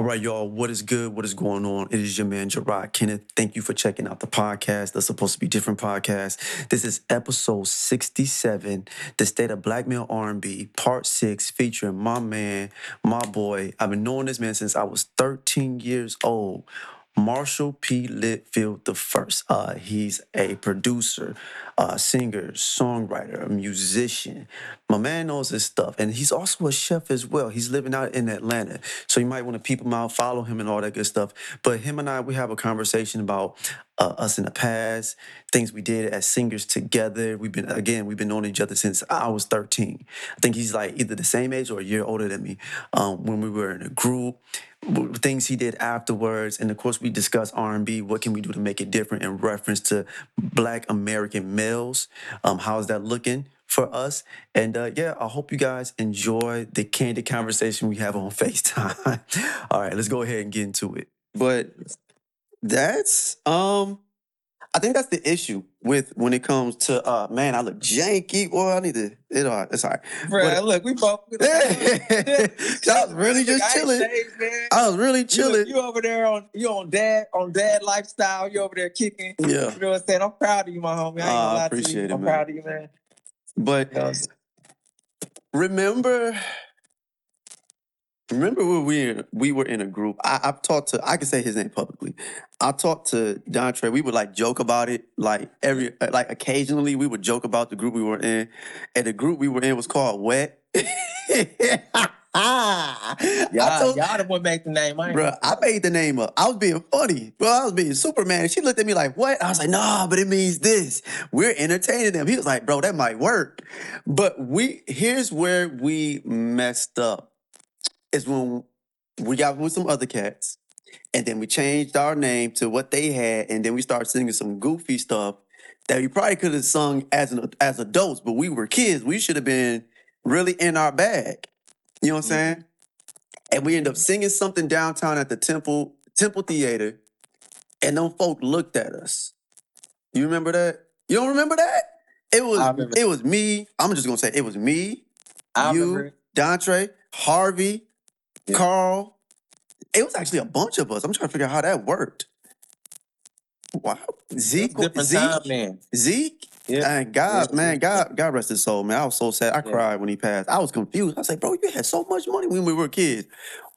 All right, y'all, what is good? What is going on? It is your man, Gerard Kenneth. Thank you for checking out the podcast. That's supposed to be different podcast. This is episode 67, The State of Black Male R&B, part six, featuring my man, my boy. I've been knowing this man since I was 13 years old. Marshall P. Litfield the first. Uh, he's a producer, a singer, songwriter, a musician. My man knows his stuff, and he's also a chef as well. He's living out in Atlanta, so you might want to peep him out, follow him, and all that good stuff. But him and I, we have a conversation about uh, us in the past, things we did as singers together. We've been again, we've been knowing each other since I was 13. I think he's like either the same age or a year older than me. Um, when we were in a group, things he did afterwards, and of course we discuss R&B. What can we do to make it different in reference to Black American males? Um, how's that looking? For us, and uh, yeah, I hope you guys enjoy the candid conversation we have on FaceTime. All right, let's go ahead and get into it. But that's um I think that's the issue with when it comes to uh man, I look janky. Well, I need to it all it's all right. Bro, But- look, we both. I was really just I ain't chilling. man. I was really You, chilling. you over there on you on dad on dad lifestyle. You over there kicking. Yeah. You know what I'm saying? I'm proud of you, my homie. I ain't gonna Ah, I lie to appreciate you. it, I'm man. proud of you, man. But You know, remember remember when we we were in a group I, i've talked to i can say his name publicly i talked to Dontre. we would like joke about it like every uh, like occasionally we would joke about the group we were in and the group we were in was called wet I y'all, told, y'all the one make the name. I Bruh, I made the name up. I was being funny. Bro, I was being Superman. She looked at me like, what? I was like, nah, but it means this. We're entertaining them. He was like, bro, that might work. But we here's where we messed up. Is when we got with some other cats. And then we changed our name to what they had. And then we started singing some goofy stuff that we probably could have sung as an as adults, but we were kids. We should have been really in our bag. You know what I'm mm-hmm. saying? and we end up singing something downtown at the Temple Temple Theater, and them folk looked at us. You remember that? You don't remember that? It was I remember. it was me. I'm just gonna say it was me, I you, remember. Dontre, Harvey, Yeah. Carl. It was actually a bunch of us. I'm trying to figure out how that worked. Wow, Zeke, different Zeke, time then. Zeke. Yeah. And God, Yeah. man, God, God rest his soul, man. I was so sad. I Yeah. cried when he passed. I was confused. I was like, bro, you had so much money when we were kids.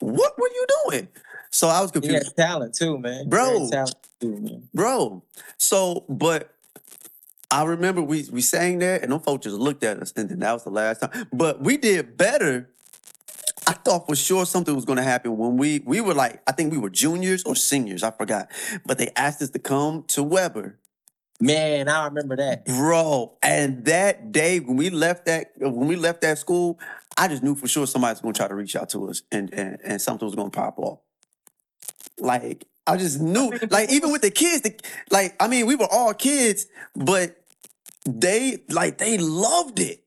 What were you doing? So I was He confused, had talent too, man. Bro. Talent too, man. bro. So, but I remember we we sang there, and them folks just looked at us, and then that was the last time. But we did better. I thought for sure something was going to happen when we we were like, I think we were juniors or seniors, I forgot. But they asked us to come to Weber. Man, I remember that. Bro, and that day when we left that when we left that school, I just knew for sure somebody's gonna try to reach out to us and and, and something was gonna pop off. Like I just knew, like even with the kids, the, like I mean, we were all kids, but they like they loved it.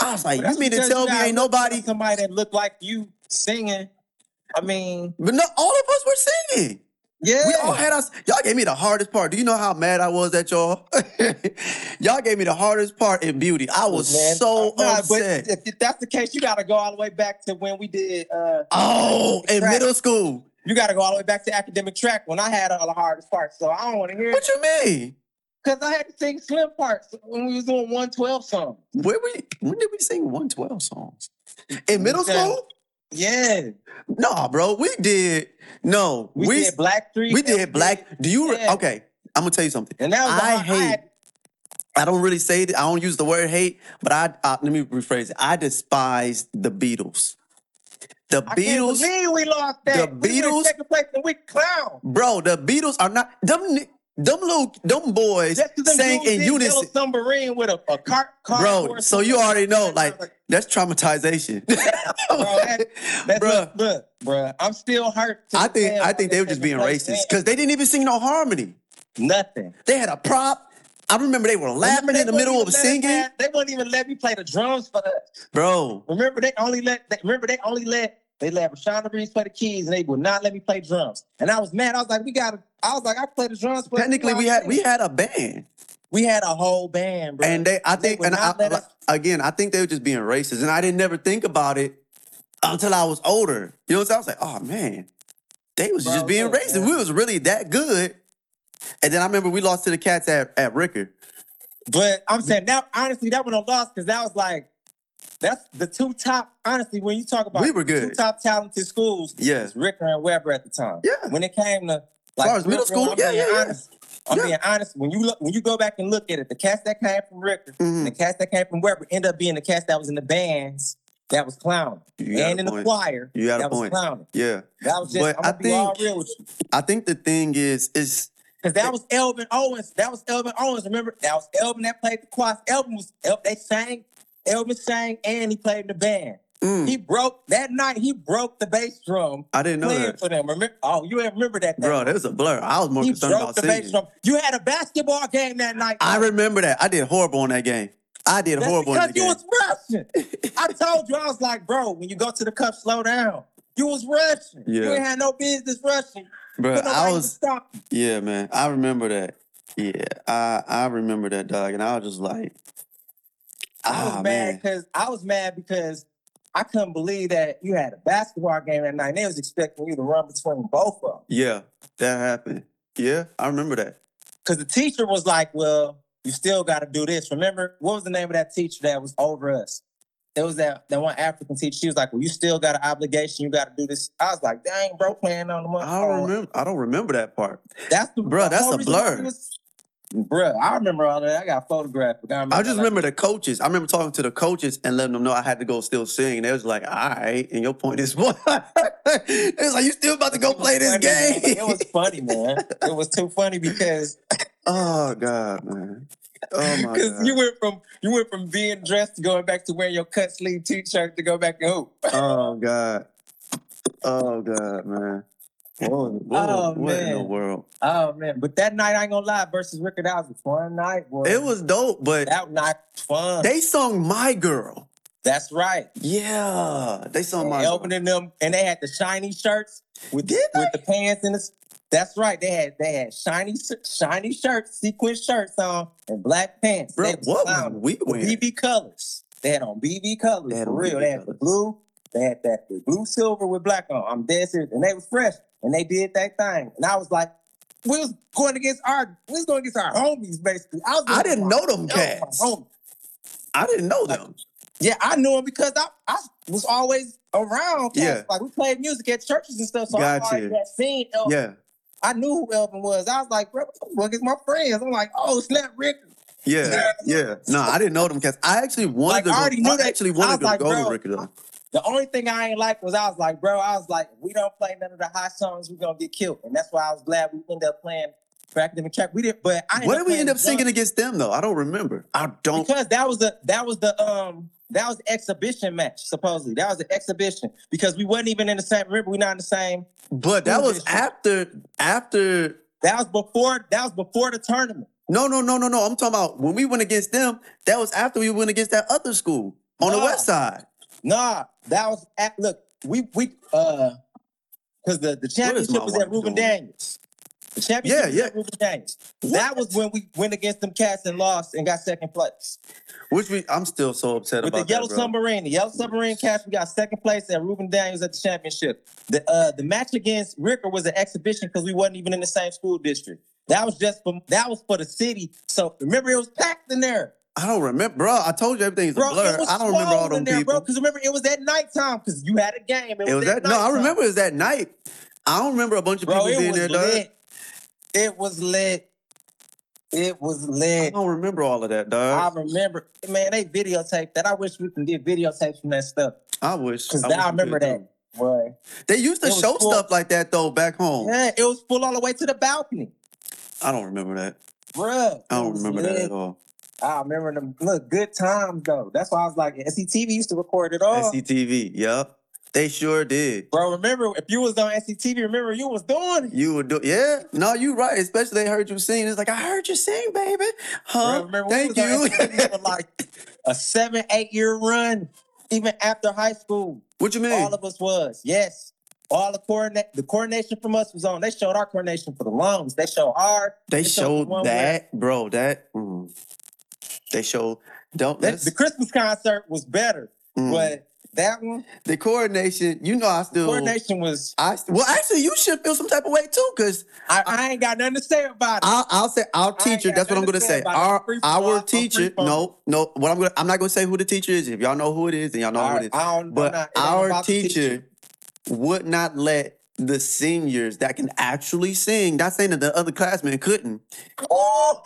I was like, But that's you mean to because tell me ain't nobody? for somebody that looked like you singing. I mean, But no, all of us were singing. yeah. We all had us. Y'all gave me the hardest part. Do you know how mad I was at y'all? y'all gave me the hardest part in beauty. I was Man, so nah, upset. But if that's the case, you got to go all the way back to when we did. Uh, Oh, in track. middle school. You got to go all the way back to academic track when I had all the hardest parts. So I don't want to hear it What you mean? Because I had to sing slim parts when we was doing 112 songs. Where we? When did we sing 112 songs? In mm-hmm. middle Okay. school? Yeah, No, bro. We did. No, we, we did Black Three. we did black. Do you? re- Yeah. Okay, I'm gonna tell you something. and that was I hate- I don't really say it. I don't use the word hate, but I, I let me rephrase it. I despise the Beatles. The I can't Beatles, believe we lost that. the We Beatles- second place and we clown. bro. The Beatles are not them. ni- Them little them boys Just 'cause them sang in unison. submarine with a, a cart, Bro, so you already know, like that's traumatization, that- That's Bruh. look, look, bruh. I'm still hurt. to I think I think they were just being racist because they didn't even sing no harmony. nothing. They had a prop. I remember they were laughing Remember, in the middle of us singing, have- They wouldn't even let me play the drums for us. bro. Remember, they only let. They, remember, they only let. They let Rashawn Reeves play the keys, and they would not let me play drums. And I was mad. I was like, "We got to." I was like, "I play the drums." But Technically, we had we had a band, we had a whole band, bro. and they I think would and I, us- again I think they were just being racist, and I didn't never think about it until I was older. You know what I'm saying? I was like, oh man, They was Bro, just being look, racist. man. We was really that good. And then I remember we lost to the Cats at, at Ricker. But I'm saying now, honestly, that one I lost because that was like that's the two top. Honestly, when you talk about We were good. two top talented schools, yes, Ricker and Weber at the time. Yeah. When it came to far as middle Ricker, school, I'm yeah, being yeah, yeah. honest. I'm Yeah. being honest. When you look, when you go back and look at it, the cast that came from Ricker, Mhm. and the cast that came from Weber, end up being the cast that was in the bands that was clowning, and a in the choir You got a that was point. clowning. Yeah. That was just. But I'm I gonna be all think- real with you. I think the thing is, is Cause that was Elvin Owens. That was Elvin Owens. Remember, that was Elvin that played the quads. Elvin was El- they sang, Elvin sang, and he played in the band. mm, He broke that night. He broke the bass drum I didn't know that. for them. Remember? Oh, you ain't remember that? Bro, that that was a blur. I was more he concerned about the bass singing. drum. You had a basketball game that night. I remember that. I did horrible on that game. I did That's horrible in because that you game. was rushing. I told you, I was like, bro, when you go to the cup, slow down. You was rushing. You Yeah. ain't had no business rushing. Bro, I was. Yeah, man. I remember that. Yeah, I I remember that dog, and I was just like, I was ah mad because I was mad because I couldn't believe that you had a basketball game that night. And they was expecting you to run between both of them. yeah, that happened. Yeah, I remember that. Because the teacher was like, "Well, you still got to do this." Remember what was the name of that teacher that was over us? It was that that one African teacher. She was like, "Well, you still got an obligation. You got to do this." I was like, "Dang, bro, playing on the money." I don't remember. I don't remember that part. That's the Bruh, the that's a blur. was- Bruh, I remember all that. I got photographed. but I just remember the coaches. I remember talking to the coaches and letting them know I had to go still sing. They was like, "All right." And your point is what? it was like, "You still about to go play this funny, game?" It was funny, man. It was too funny because oh god, man. Oh my God. Because god. you went from you went from being dressed to going back to wearing your cut sleeve t-shirt to go back and hoop. Oh god. Oh god, man. Whoa, whoa, Oh, what in the man. world? Oh man! But that night, I ain't gonna lie, versus Ricker, that was a fun night, boy. It was dope, but that night was fun. they sung "My Girl." That's right. Yeah, they sung "My Elvin Girl." and them, and they had the shiny shirts with Did with the pants and the. That's right. They had they had shiny shiny shirts, sequin shirts on, and black pants. Bro, They was what was clowning. we With wearing? BB colors. They had on BB colors They had for on real. BB They had the blue. They had that the blue silver with black on. I'm dead serious, and they was fresh, and they did that thing. And I was like, we was going against our we was going against our homies basically. I was. I didn't know them my- that was cats. I didn't know them. Yeah, I knew him because I, I was always around. cats. Yeah. like we played music at churches and stuff. So I Gotcha. already had seen. Elvin. Yeah, I knew who Elvin was. I was like, bro, look at my friends. I'm like, oh, snap, Rick. yeah, yeah. No, I didn't know them cats. I actually wanted Like, to. I Go, already knew I that. actually wanted to like, go bro, to though. The only thing I ain't like was I was like, bro, I was like, we don't play none of the high songs, we're gonna get killed. And that's why I was glad we ended up playing for academic track. We did, but I What did we end up singing against them though? I don't remember. I don't. because that was the that was the um that was the exhibition match supposedly. That was the exhibition because we wasn't even in the same. Remember, we not in the same. But that was School after after. That was before. That was before the tournament. No, no, no, no, no. I'm talking about when we went against them. That was after we went against that other school on the west side. Nah, that was at look. We we uh because the the championship was at Ruben doing? Daniels. The championship Yeah, was yeah. at Ruben Daniels. That was when we went against them cats and lost and got second place. Which we, I'm still so upset about. With the yellow that, submarine, the yellow submarine cats, we got second place at Ruben Daniels at the championship. The uh the match against Ricker was an exhibition because we wasn't even in the same school district. That was just for that was for the city. So remember, it was packed in there. I don't remember, bro. I told you everything's a blur. it I don't remember all them there, people. bro. Because remember, it was at nighttime because you had a game. it was that. No, I remember it was that night. I don't remember a bunch of Bro, people being was there, dog. lit. It was lit. It was lit. I don't remember all of that, dog. I remember, man. They videotaped that. I wish we can get videotapes from that stuff. I, wish. Cause I I remember that. Boy, They used to show full- stuff like that though back home. yeah, it was full all the way to the balcony, I don't remember that. bruh. I don't was remember that at all. I remember them. Look, good times though. That's why I was like, SCTV used to record it all. SCTV, yep. They sure did. Bro, remember if you was on SCTV, remember you was doing it. You would do, yeah. No, you right. Especially they heard you sing. It's like I heard you sing, baby. Huh? Bro, remember we Thank was on you. SCTV for like a seven, eight year run, even after high school. what you mean? All of us was, yes. All the coordinate, the coordination from us was on. They showed our coordination for the lungs. They showed our. they showed showed one that, bro. That mm. They showed. Don't That, the Christmas concert was better, mm. but that one. The coordination, you know, I still. Coordination was. I well, actually, you should feel some type of way too, because I, I ain't got nothing to say about it. I'll, I'll say our teacher. That's what I'm gonna say say. about it. Our our teacher. No, no. What I'm gonna I'm not gonna say who the teacher is. If y'all know who it is, then y'all know All who it is. I don't, But our the teacher would not let the seniors that can actually sing. Not saying that the other classmen couldn't.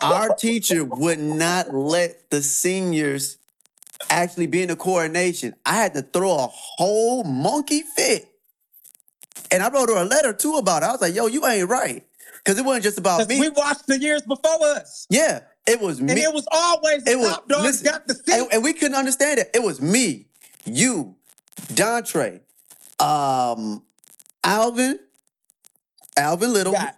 Our teacher would not let the seniors actually be in the coordination. I had to throw a whole monkey fit. And I wrote her a letter too about it. I was like, yo, you ain't right. Because it wasn't just about me. we watched the years before us, yeah, it was and me. it was always It was- top dog listen, got the seat. and, and we couldn't understand it. It was me, you, Dontre, um, Alvin, Alvin Little, got,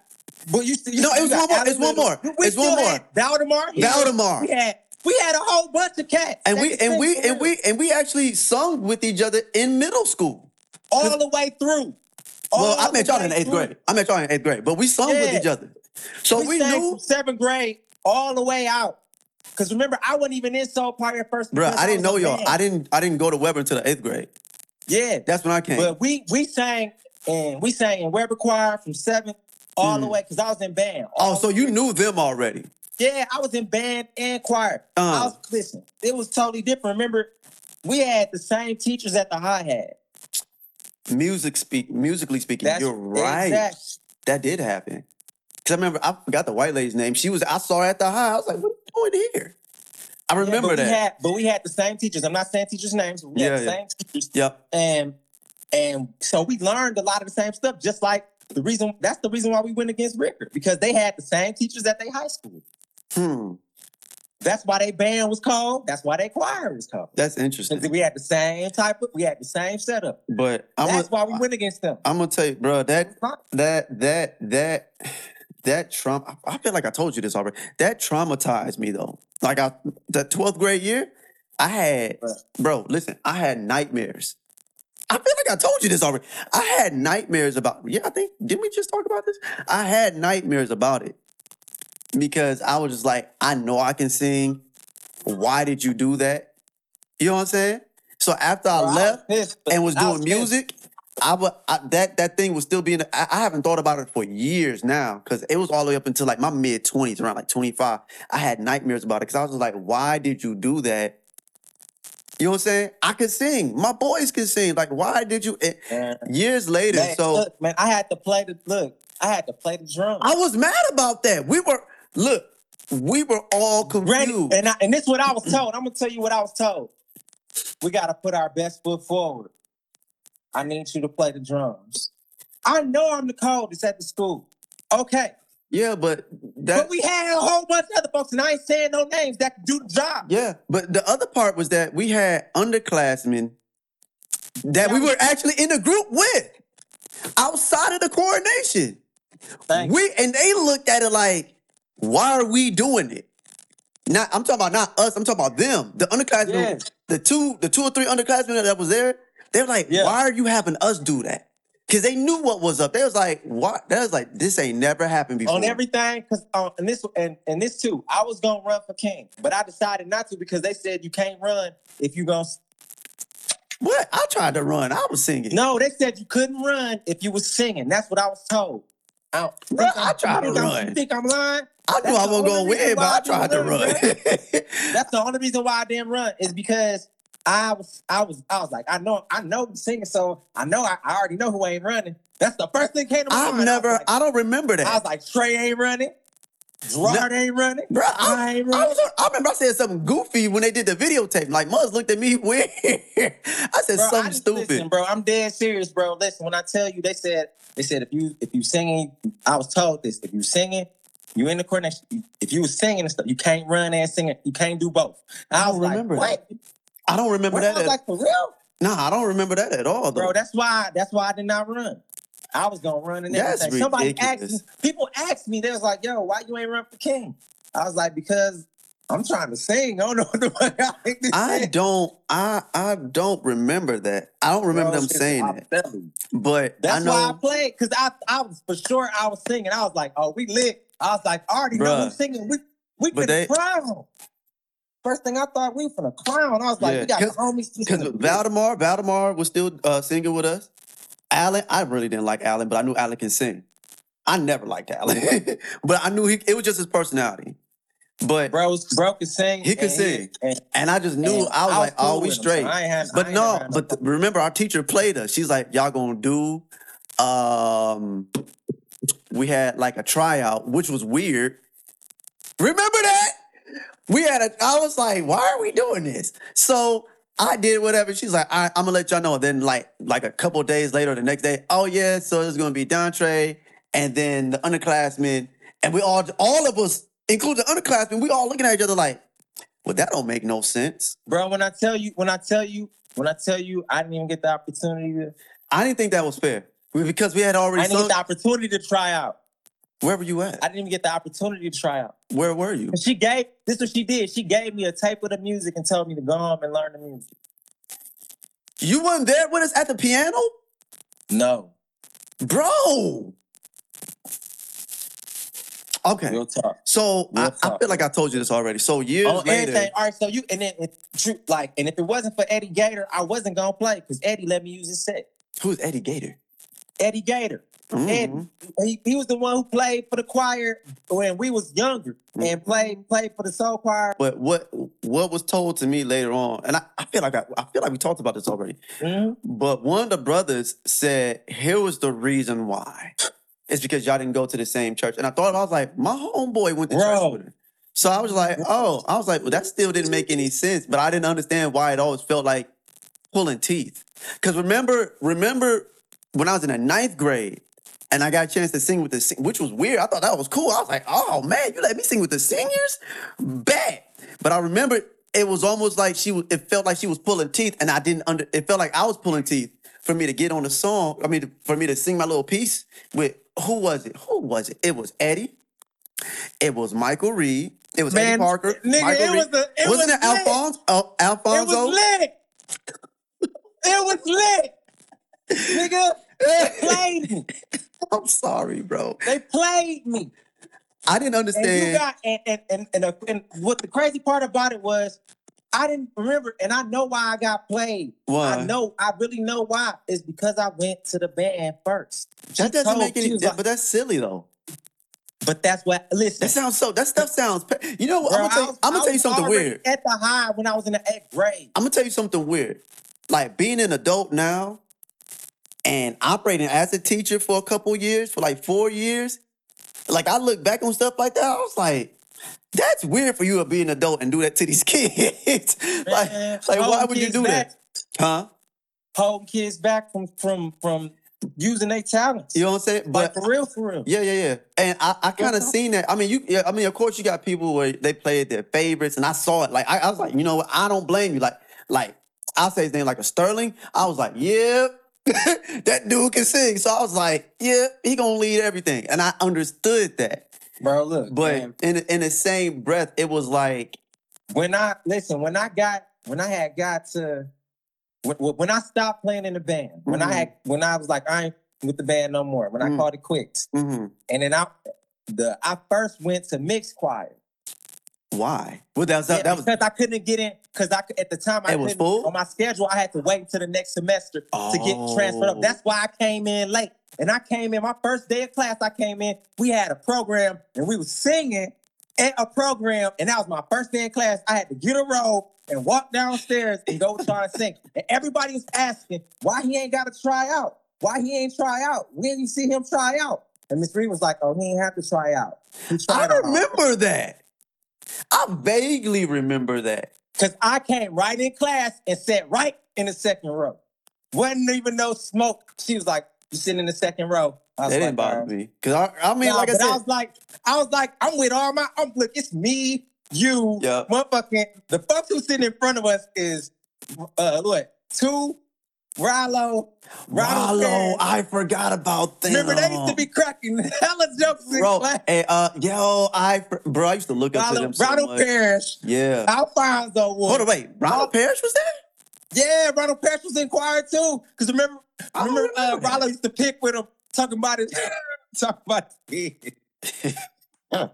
but you, you No, it was one more, it's one more, it's one more. Valdemar. Valdemar. We had we had a whole bunch of cats. and we and we and we and we actually sung with each other in middle school. all the way through. Well, I met y'all in eighth through. grade. I met y'all in eighth grade, but we sung with each other. So we, sang knew, seventh grade all the way out. Cause remember, I wasn't even in Soul Party at first. bro. I didn't know y'all. band. I didn't. I didn't go to Weber until the eighth grade. Yeah, That's when I came. but we we sang and we sang in Weber Choir from seventh all the Mm. way because I was in band. oh, so you knew them already? Yeah, I was in band and choir. I Uh, was listen. It was totally different. Remember, we had the same teachers at the high hat. music speak, musically speaking, That's you're right. Exactly. That did happen. Cause I remember I forgot the white lady's name. She was I saw her at the high. I was like, what are you doing here? I Yeah, remember but that. We had, but we had the same teachers. I'm not saying teachers' names. But we Yeah, had the yeah. same teachers. yep. and and so we learned a lot of the same stuff. Just like the reason that's the reason why we went against Ricker because they had the same teachers at their high school. Hmm. That's why they band was called. That's why they choir was called. That's interesting. We had the same type of, we had the same setup. But I'm That's gonna, why we went against them. I'm gonna tell you, bro, that that that that that trauma I feel like I told you this already. That traumatized me though. Like I the 12th grade year, I had bro, listen, I had nightmares. I feel like I told you this already. I had nightmares about yeah, I think didn't we just talk about this? I had nightmares about it. Because I was just like, I know I can sing. Why did you do that? You know what I'm saying? So after I Bro, left, pissed. and was I doing pissed. music, I would I, that that thing was still being. I, I haven't thought about it for years now because it was all the way up until like my mid twenties, around like twenty five. I had nightmares about it because I was just like, why did you do that? You know what I'm saying? I could sing. My boys can sing. Like, why did you? years later, man, so look, man, I had to play the look. I had to play the drum. I was mad about that. We were look, we were all confused. and I, and this is what I was told. I'm gonna tell you what I was told. We gotta put our best foot forward. I need you to play the drums. I know I'm the coldest at the school. Okay, yeah, but that but we had a whole bunch of other folks, and I ain't saying no names that could do the job. Yeah, but the other part was that we had underclassmen that we were actually in a group with outside of the coronation. Thank you. We and they looked at it like, why are we doing it? Not I'm talking about not us, I'm talking about them. The underclassmen, Yeah. the two, the two or three underclassmen that was there, they're like, Yeah. why are you having us do that? Because they knew what was up. They was like, what? That was like, this ain't never happened before. on everything because uh, and this and, and this too i was gonna run for king but i decided not to because they said you can't run if you gonna What? I tried to run. I was singing. no they said you couldn't run if you was singing that's what i was told I, Bruh, I tried to you think I'm- run. you think i'm lying I knew I wasn't gonna win, but I tried to run. run, that's the only reason why i didn't run is because i was i was i was like i know i know the singing so i know i, I already know who ain't running that's the first thing came to my I've mind. never, I like, I don't remember that. I was like Trey ain't running Gerard ain't running Bro, I I, ain't I, running was, I remember I said something goofy when they did the videotape. Like Muzz looked at me weird. I said Bro, something stupid. Listen, bro, I'm dead serious, bro. Listen, when I tell you, they said they said if you if you singing, I was told this. If you singing, you in the coordination. If you was singing and stuff, you can't run and sing it. You can't do both. I, I was don't like, remember what? that. I don't remember Bro, I that. was At, like, for real, nah, I don't remember that at all, though. bro. That's why. That's why I did not run. I was gonna run and That's everything. Somebody asked me. People asked me. They was like, "Yo, why you ain't run for king?" I was like, "Because I'm trying to sing. I don't know what the fuck I I don't, I, I don't remember that. I don't remember Bro, them saying that. But That's I know. why I played because I, I was for sure I was singing. I was like, oh, we lit. I was like, I already know Bruh. who's singing. We we they- proud. First thing I thought we were finna clown. I was like, Yeah, we got 'cause- homies. just Because Valdemar, Valdemar was still uh, singing with us. Allen, I really didn't like Allen, but I knew Allen can sing. I never liked Allen, but I knew he. It was just his personality. But Bro, bro could sing. He could and sing. and- and I just knew and I was like, cool "Oh, we with him, so straight." I ain't had- I But no, but remember, our teacher played us. She's like, "Y'all gonna do." Um, we had like a tryout, which was weird. Remember that? We had a. I was like, "Why are we doing this?" So I did whatever. She's like, I, "I'm gonna let y'all know." Then, like, like a couple days later, the next day, oh yeah, so it's gonna be Dontre and then the underclassmen, and we all, all of us, including the underclassmen, we all looking at each other like, "Well, that don't make no sense." bro, when I tell you, when I tell you, when I tell you, I didn't even get the opportunity to. I didn't think that was fair because we had I already didn't get the opportunity to try out. Where were you at? I didn't even get the opportunity to try out. Where were you? And she gave this is what she did. She gave me a tape of the music and told me to go home and learn the music. You wasn't there with us at the piano, No, bro. Okay, real talk. so I, Real I talk. feel like I told you this already. So years oh, On later, everything. All right, so you and then it, true, like, and if it wasn't for Eddie Gator, I wasn't gonna play because Eddie let me use his set. who's Eddie Gator? Eddie Gator. Mhm. Eddie. He, he was the one who played for the choir when we was younger and played played for the soul choir. But what what was told to me later on, and I, I feel like I, I feel like we talked about this already. Mhm. But one of the brothers said, "Here was the reason why. It's because y'all didn't go to the same church." And I thought I was like, my homeboy went to church with her. So I was like, oh, I was like, well, that still didn't make any sense. But I didn't understand why it always felt like pulling teeth. Because remember, remember when I was in the ninth grade and I got a chance to sing with the, sing- which was weird. I thought that was cool. I was like, oh man, you let me sing with the singers? Bet. But I remember it was almost like she was, it felt like she was pulling teeth and I didn't under, it felt like I was pulling teeth for me to get on the song. I mean, for me to sing my little piece with, who was it? Who was it? It was Eddie. It was Michael Reed. It was Eddie Man, Parker. nigga, Michael it Reed. was a- it Wasn't was it lit. Alphonse? Oh, It Alfonso? was lit. it was lit. Nigga, they played me. I'm sorry, bro. They played me. I didn't And you understand. got and and and, and, uh, and what the crazy part about it was I didn't remember, and I know why I got played. Why? I know, I really know why. It's because I went to the band first. She that doesn't told- make any was sense, like- but that's silly though. But that's what. Listen, That sounds so. That stuff sounds. pe- You know, what? I'm gonna tell you, was- I'm gonna tell you was something already weird. At the high when I was in the eighth grade. I'm gonna tell you something weird. Like being an adult now and operating as a teacher for a couple years, for like four years. Like I look back on stuff like that, I was like, that's weird for you to be an adult and do that to these kids. like, Man, like why would you do back, that? Huh? Holding kids back from from from using their talents. You know what I'm saying? like But for real, for real. Yeah, yeah, yeah. And I, I kind of seen that. I mean, you. Yeah, I mean, of course, you got people where they played their favorites, and I saw it. Like, I, I was like, you know what? I don't blame you. Like, like I'll say his name, like a Sterling. I was like, yeah, that dude can sing. So I was like, yeah, he gonna lead everything, and I understood that. Bro, look, But man, in in the same breath, it was like, when I listen, when I got when I had got to when, when I stopped playing in the band, when I Mhm. had when I was like, I ain't with the band no more, when I Mhm. called it quits. mhm, And then I the I first went to mixed choir. Why? Well, that was Yeah, that was. because I couldn't get in because I at the time I It was full? on my schedule. I had to wait until the next semester to get transferred Oh. up. That's oh. why I came in late. And I came in my first day of class. I came in. We had a program and we was singing at a program. And that was my first day in class. I had to get a robe and walk downstairs and go try and sing. And everybody was asking why he ain't got to try out. Why he ain't try out? When you see him try out? And Miss Reed was like, "Oh, he ain't have to try out. I tried out." remember that. I vaguely remember that. Because I came right in class and sat right in the second row. Wasn't even no smoke. She was like, You sitting in the second row. That like, didn't bother me because I, I mean, Nah, like I said, I was like, I was like, I'm with all my I'm look, it's me, you, Yeah. motherfucking the folks who sitting in front of us is uh what, two, Rallo, Rollo, I forgot about them. Remember they used to be cracking hella jokes in bro. class. Hey, uh, yo, I bro, I used to look up to them so Ronald much. Parrish, Yeah. Alfonso was. Hold on, wait. Ronald Parrish was there? Yeah, Ronald Parrish was in choir too. Cause remember, I remember, uh, remember that. Rollo used to pick with him, talking about it, talking about it. Man,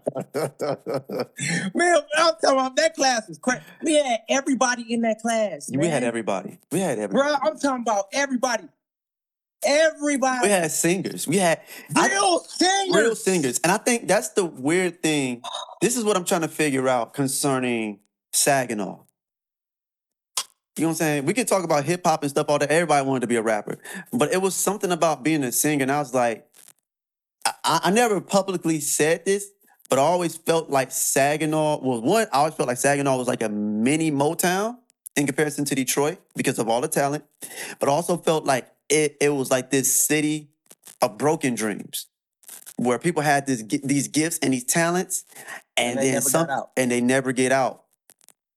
I'm talking about that class was crazy. We had everybody in that class. we had everybody. We had everybody. Bro. I'm talking about everybody. Everybody. We had singers. We had I- real singers. real singers. And I think that's the weird thing. This is what I'm trying to figure out concerning Saginaw. You know what I'm saying? We could talk about hip hop and stuff all that. Everybody wanted to be a rapper. But it was something about being a singer. And I was like, I, I I never publicly said this, but I always felt like Saginaw was one, I always felt like Saginaw was like a mini Motown in comparison to Detroit because of all the talent. But I also felt like it, it was like this city of broken dreams where people had this these gifts and these talents and, And then some and they never get out.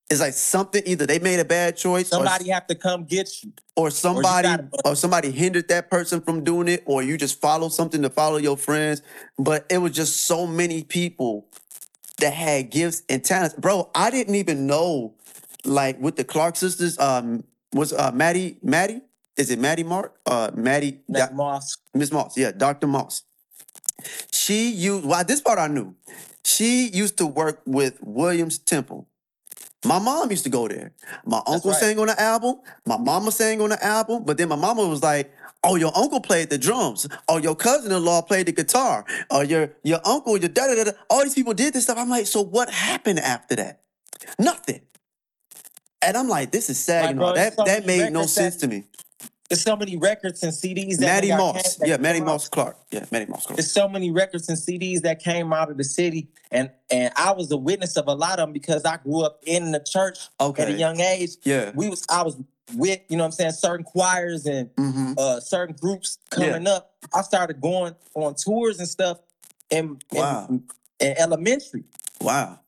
It's like something either they made a bad choice or, Somebody have to come get you. or somebody gotta- or somebody hindered that person from doing it or you just follow something to follow your friends. But it was just so many people that had gifts and talents. Bro, I didn't even know like with the Clark sisters, um was uh Mattie Mattie? Is it Mattie Mark? Uh Mattie Moss. Miss Moss, yeah, Dr. Moss. She used, well, this part I knew. She used to work with Williams Temple. My mom used to go there. My uncle right. sang on the album. My mama sang on the album. But then my mama was like, "Oh, your uncle played the drums. Oh, your cousin-in-law played the guitar. Or your your uncle, your da da da. da." All these people did this stuff. I'm like, so what happened after that? Nothing. And I'm like, this is sad. Like, bro, that that made no records that- sense to me. There's so many records and CDs that Mattie Moss, that yeah, Mattie. Moss Clark, yeah, Mattie Moss Clark. There's so many records and CDs that came out of the city, and and I was a witness of a lot of them because I grew up in the church at a young age. yeah. We was I was with you know what I'm saying certain choirs and Mm-hmm. uh certain groups coming up. I started going on tours and stuff in in, Wow. in elementary. Wow.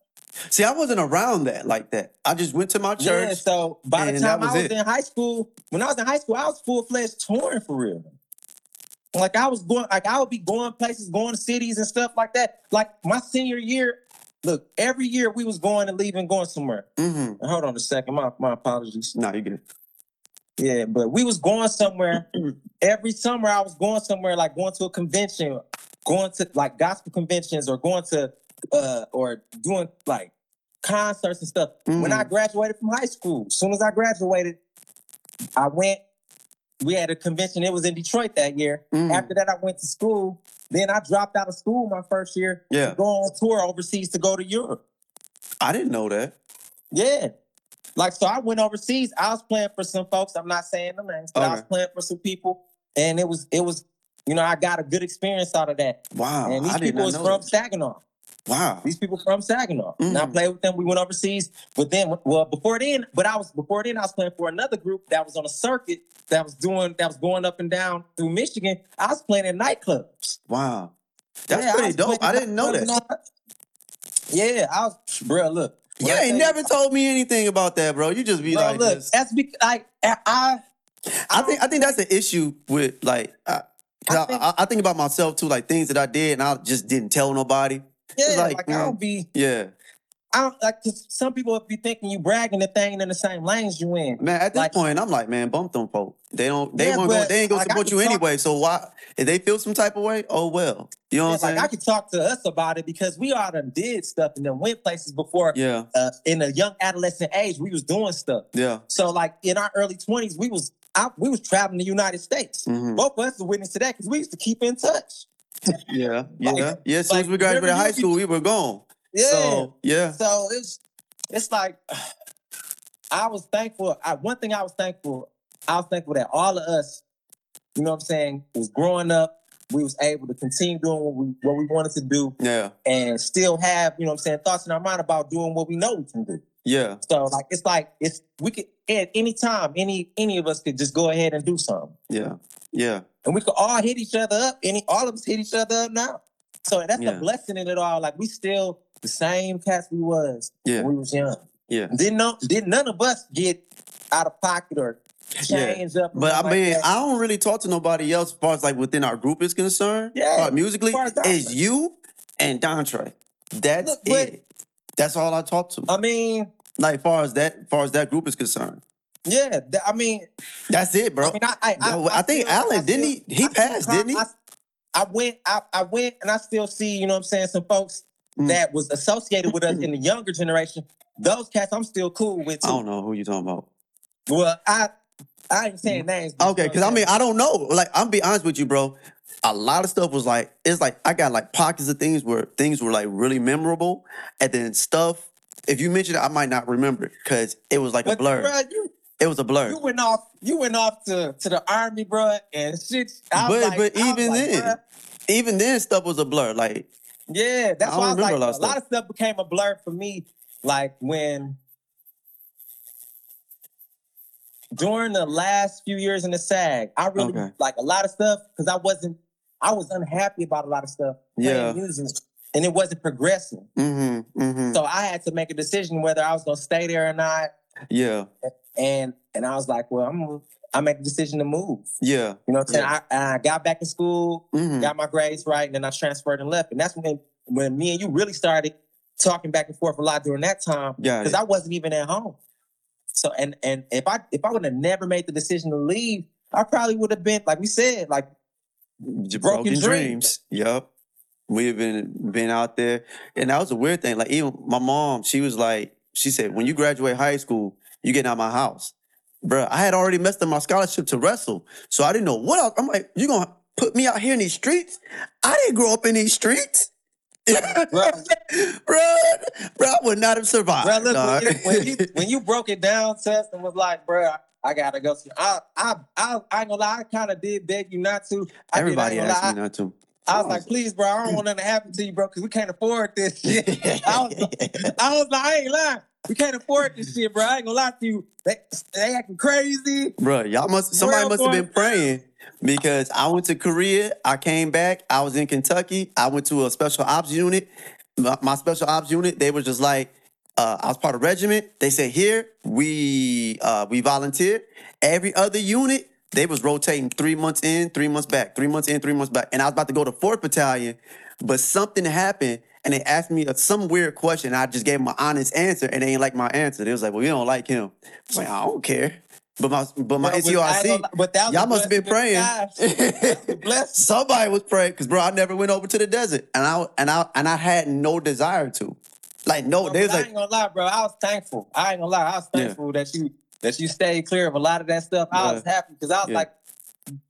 See, I wasn't around that like that. I just went to my church. Yeah, so by the time was I was it. in high school, when I was in high school, I was full fledged touring for real. Like I was going, like I would be going places, going to cities and stuff like that. Like my senior year, look, every year we was going and leaving, going somewhere. Mm-hmm. Hold on a second, my my apologies. No, you get it. Yeah, but we was going somewhere. every summer I was going somewhere, like going to a convention, going to like gospel conventions, or going to uh or doing like concerts and stuff. When I graduated from high school, as soon as I graduated, I went. We had a convention. It was in Detroit that year. Mhm. After that, I went to school. Then I dropped out of school my first year Yeah, go on tour overseas to go to Europe. I didn't know that. Yeah. Like, so I went overseas. I was playing for some folks. I'm not saying the names, but I was playing for some people. And it was, it was, you know, I got a good experience out of that. Wow, and these people was from that. Saginaw. Wow. These people from Saginaw. Mm. And I played with them. We went overseas. But then, well, before then, but I was before then, I was playing for another group that was on a circuit that was doing that was going up and down through Michigan. I was playing in nightclubs. Wow. That's Yeah, pretty was dope. I didn't know that. Yeah, I was, bro. Look, You I ain't never told me anything about that, bro. You just be bro, like, look, this. that's because I, I, I think I think that's the issue with like, I I, think- I, I think about myself too, like things that I did and I just didn't tell nobody. Yeah, like, like, I don't be, Yeah, I don't like. 'cause some people would be thinking you bragging the thing in the same lanes you in. man. At this Like- point, I'm like, man, bump them folk. They don't. They Yeah, won't go. They ain't gonna like, support you talk- anyway. So why? If they feel some type of way, oh well. You know Yeah, what I'm like I could talk to us about it because we all done did stuff and then went places before. yeah, Uh, in a young adolescent age, we was doing stuff. yeah. So like in our early twenties, we was out, we was traveling the United States. mhm. Both of us are witness to that because we used to keep in touch. Yeah, yeah, Like- yeah. As like, we graduated high school, we were gone. Yeah. So yeah, So it's it's like I was thankful. I, one thing I was thankful, I was thankful that all of us, you know what I'm saying, was growing up. We was able to continue doing what we what we wanted to do yeah, and still have, you know what I'm saying, thoughts in our mind about doing what we know we can do. yeah, So like it's like it's we could at any time, any any of us could just go ahead and do something. yeah, yeah. And we could all hit each other up. Any all of us hit each other up now. So that's Yeah. the blessing in it all. Like we still the same cats we was Yeah. when we was young. Yeah. Didn't know didn't none of us get out of pocket or Yeah. up. But I nothing like mean. I don't really talk to nobody else as far as like within our group is concerned. Yeah, uh, musically, as far as that- is you and Dontre. That's Look, but- it. That's all I talk to. I mean, like far as that, far as that group is concerned. Yeah. th- I mean, That's it, bro. I mean, I, I, I, Yo, I think Allen, I didn't he- he I passed, didn't he? I, I went, I, I went, and I still see, you know, what I'm saying, some folks Mm. that was associated with us in the younger generation, those cats I'm still cool with I don't know who you talking about. Well, I I ain't saying names. Okay, because I mean. I don't know. Like, I'm be honest with you, bro. A lot of stuff was like, it's like I got like pockets of things where things were like really memorable, and then stuff. If you mention it, I might not remember because it was like a blur. bruh, you It was a blur. you went off you went off to, to the army, bruh, and shit. I But- like, but even like, then, bruh, Even then, stuff was a blur. Like, Yeah, that's I why I was like, a a lot lot, of of stuff became a blur for me. Like when during the last few years in the SAG, I really Okay. like a lot of stuff because I wasn't, I was unhappy about a lot of stuff. Yeah. music, and it wasn't progressing. mm-hmm, mm-hmm. So I had to make a decision whether I was gonna stay there or not. Yeah, And and I was like, well, I'm I make a decision to move. yeah, You know what I'm saying? Yeah. I, I got back in school, mm-hmm. got my grades right, and then I transferred and left. And that's when when me and you really started talking back and forth a lot during that time got because. I wasn't even at home. So and and if I if I would have never made the decision to leave, I probably would have been like we said, like J- broken dreams. dreams. Yep. We've been been out there. And that was a weird thing. Like even my mom, she was like, she said, when you graduate high school, you get out of my house. Bruh, I had already messed up my scholarship to wrestle. So I didn't know what else. I'm like, you gonna put me out here in these streets? I didn't grow up in these streets. Bruh. bruh, bruh, I would not have survived. bro, look, when, you, when you when you broke it down us and was like, bro, I gotta go. See, I I I, I ain't gonna lie, I kind of did beg you not to. I Everybody did, asked gonna me not to. I was like, please, bro, I don't want nothing to happen to you, bro, because we can't afford this shit. I was, I was like, I ain't lying. We can't afford this shit, bro. I ain't gonna lie to you. They, they acting crazy. Bro, y'all must somebody must have been praying because I went to Korea, I came back, I was in Kentucky, I went to a special ops unit. My, my special ops unit, they were just like, uh, I was part of regiment. They said here we uh, we volunteer. Every other unit, they was rotating three months in, three months back, three months in, three months back. And I was about to go to fourth battalion, but something happened. And they asked me a, some weird question. I just gave them an honest answer, and they ain't like my answer. They was like, "Well, you don't like him." I was like, "I don't care." But my but my Bro, but I ain't gonna NCRC, but that y'all must have been praying. Somebody was praying because, bro, I never went over to the desert, and I and I and I had no desire to. Like, no, Bro, was but I ain't gonna lie, bro. I was thankful. I ain't gonna lie. I was Yeah. thankful that you that you stayed clear of a lot of that stuff. I was happy because I was like,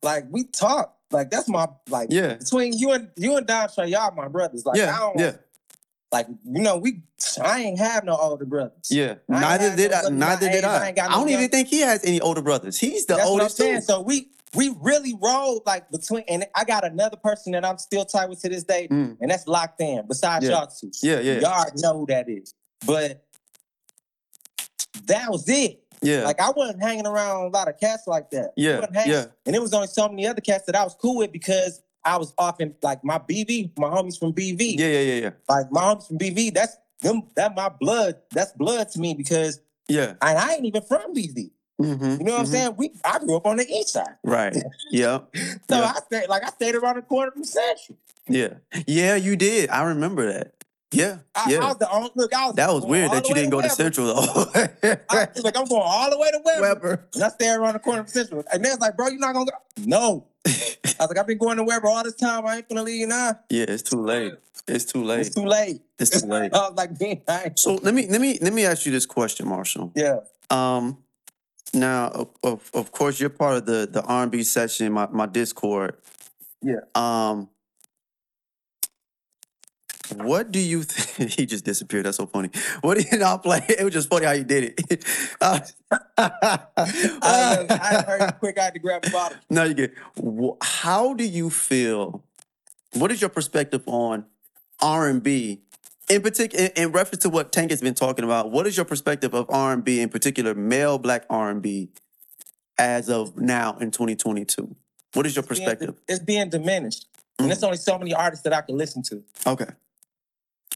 like we talked. Like that's my like yeah, between you and you and Dontre, y'all my brothers. Like I don't yeah, like you know we. I ain't have no older brothers. yeah. Neither did no I. Neither did. I I. I don't even young- think he has any older brothers. He's the That's what oldest too. So we we really rolled like between, and I got another person that I'm still tied with to this day, Mm. and that's locked in. Besides Yeah. y'all two, Yeah, yeah. y'all know who that is. But that was it. Yeah, Like I wasn't hanging around a lot of cats like that. Yeah, yeah. And it was only so many other cats that I was cool with because I was often like my BV, my homies from BV. yeah, yeah, yeah, yeah, Like my homies from BV, that's them. That my blood. That's blood to me because yeah. and I ain't even from BV. Mm-hmm, You know what I'm saying? We I grew up on the east side. Right. Yeah. So yeah. I stayed like I stayed around the corner from Central. Yeah. Yeah, you did. I remember that. Yeah. I, yeah. I was the only look. I was that was weird that you didn't go to Weber. Central though. I, like I'm going all the way to Weber. Weber. And I stay around the corner from Central. And they was like, bro, you're not gonna go. No. I was like, I've been going to Weber all this time. I ain't gonna leave you now. Yeah, it's too late. It's too late. It's too late. It's too late. I was like, man, I So let me let me let me ask you this question, Marshall. yeah. Um, now of, of, of course you're part of the the R and B section, my my Discord. Yeah. Um, what do you think? he just disappeared. That's so funny. What do you not play? It was just funny how you did it. Uh, I, I heard quick. I had to grab the bottle. no, you get. How do you feel? What is your perspective on R and B? In particular, in, in reference to what Tank has been talking about, what is your perspective of R and B, in particular, male black R and B, as of now in 2022? What is your It's being- perspective? It's being diminished. And there's only so many artists that I can listen to Okay.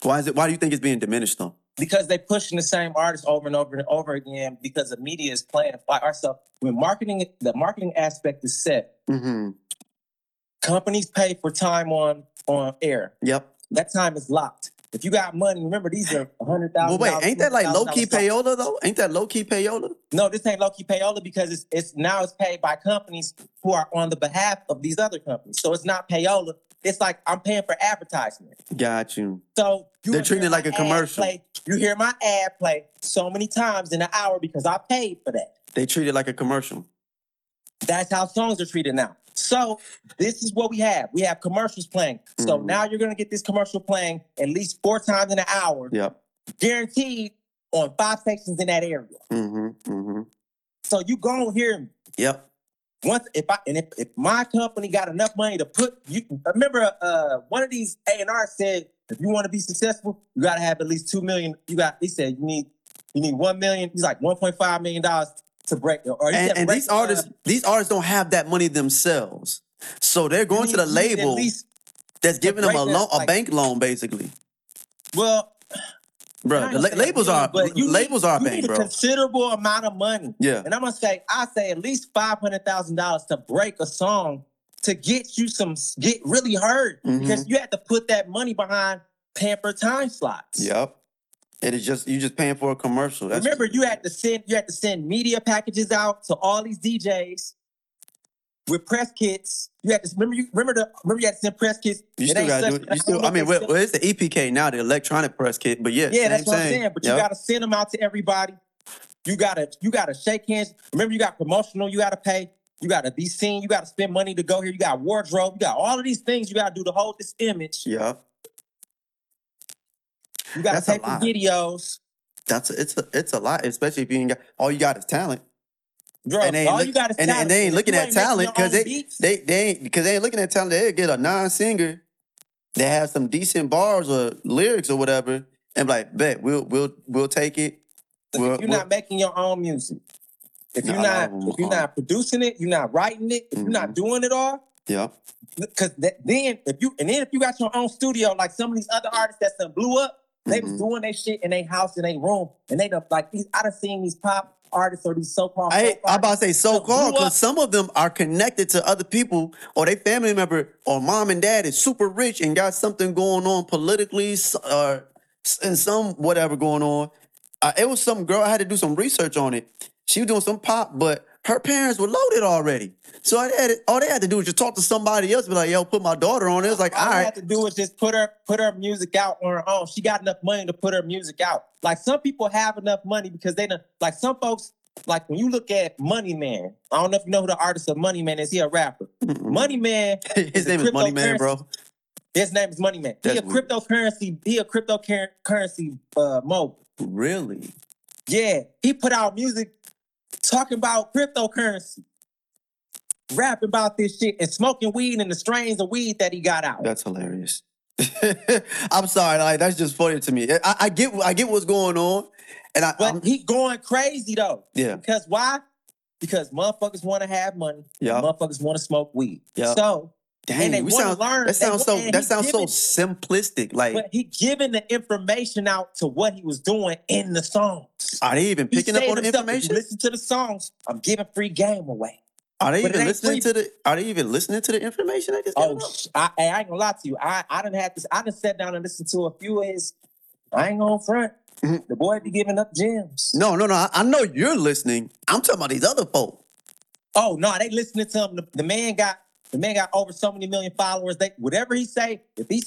Why is it? Why do you think it's being diminished though? because they pushing the same artists over and over and over again because the media is playing like ourselves. When marketing, the marketing aspect is set, Mm-hmm. companies pay for time on on air. Yep. That time is locked. If you got money, remember these are a hundred thousand. Well, wait, ain't that like low key payola? payola though? Ain't that low key payola? No, this ain't low key payola because it's it's now it's paid by companies who are on the behalf of these other companies. So it's not payola. It's like I'm paying for advertisement. Got you. So you They're treating it like a commercial. Play, you hear my ad play so many times in an hour because I paid for that. They treat it like a commercial. That's how songs are treated now. So this is what we have. We have commercials playing. So Mhm. now you're gonna get this commercial playing at least four times in an hour, Yep. guaranteed on five stations in that area. Mm-hmm. Mm-hmm. So you gonna hear me. Yep. Once if I and if, if my company got enough money to put you remember uh one of these A and R said if you want to be successful, you gotta have at least two million. You got he said you need you need one million, he's like one point five million dollars to break or he And, said and break, these artists, uh, these artists don't have that money themselves. So they're going to the label that's giving them a loan, a like- bank loan, basically. well Bro, I the la- labels are but you need- labels are a you need a bro. considerable amount of money. Yeah. And I'm gonna say, I say at least five hundred thousand dollars to break a song to get you some get really heard Mm-hmm. because you had to put that money behind pamper time slots. Yep. It is just you just paying for a commercial. That's, Remember, you had to send you had to send media packages out to all these DJs with press kits. You had to remember you remember the remember you had to send press kits. you still gotta do it. I You still, I mean, well, well, it's the EPK now, the electronic press kit. But yeah, Yeah, same that's what I'm saying. But Yep. you gotta send them out to everybody. You gotta you gotta shake hands. Remember, you got promotional. You gotta pay. You gotta be seen. You gotta spend money to go here. You got wardrobe. You got all of these things you gotta do to hold this image. Yep. You gotta That's a pay for lot. videos. That's it's a, it's a lot, especially if you ain't got all you got is talent. Bro, And they ain't all look- you got is and, and they ain't looking at talent because they, beats, they they ain't because they ain't looking at talent. They get a non-singer that has some decent bars or lyrics or whatever, and be like, bet we'll we'll we'll take it. We'll, if you're we'll- not making your own music, if you're not, if you're aren't. producing it, you're not writing it, if you're Mm-hmm. not doing it all, yeah, because then if you and then if you got your own studio, like some of these other artists that blew up, they was Mhm. doing their shit in their house in their room, and they done like these. I done seen these pop artists or these so-called. I folk I about to say so Blew called up. because some of them are connected to other people or they family member or mom and dad is super rich and got something going on politically s- or s- and some whatever going on. Uh, it was some girl I had to do some research on it. She was doing some pop, but her parents were loaded already. So I had all they had to do was just talk to somebody else, be like, "Yo, put my daughter on." It was like, all "All I had to do was just put her put her music out on her own. She got enough money to put her music out. Like some people have enough money because they done like some folks. Like when you look at Money Man, I don't know if you know who the artist of Money Man is. He a rapper. Money Man, His name is Money Man, bro. his name is Money Man. He a weird. cryptocurrency. He a cryptocurrency uh, mogul. Really? Yeah, he put out music talking about cryptocurrency, rapping about this shit, and smoking weed and the strains of weed that he got out. That's hilarious. I'm sorry, like that's just funny to me. I, I get I get what's going on, and I, But I'm, he going crazy though. yeah, Because why? Because motherfuckers want to have money. Yeah. Motherfuckers want to smoke weed. Yeah. So, and they dang, we sound learn. that sounds so that sounds so simplistic. Like, but he giving the information out to what he was doing in the songs. are they even picking up on the himself, if you information? Listen to the songs. I'm giving free game away. Are they but even listening free. to the? Are they even listening to the information? I just Oh, sh- I, I ain't gonna lie to you. I, I didn't have this. I done sat down and listened to a few of his. I ain't gonna front. Mhm. The boy be giving up gems. no, no, no. I, I know you're listening. I'm talking about these other folk. Oh no, they listening to him. The, the man got the man got over so many million followers. They whatever he say, if he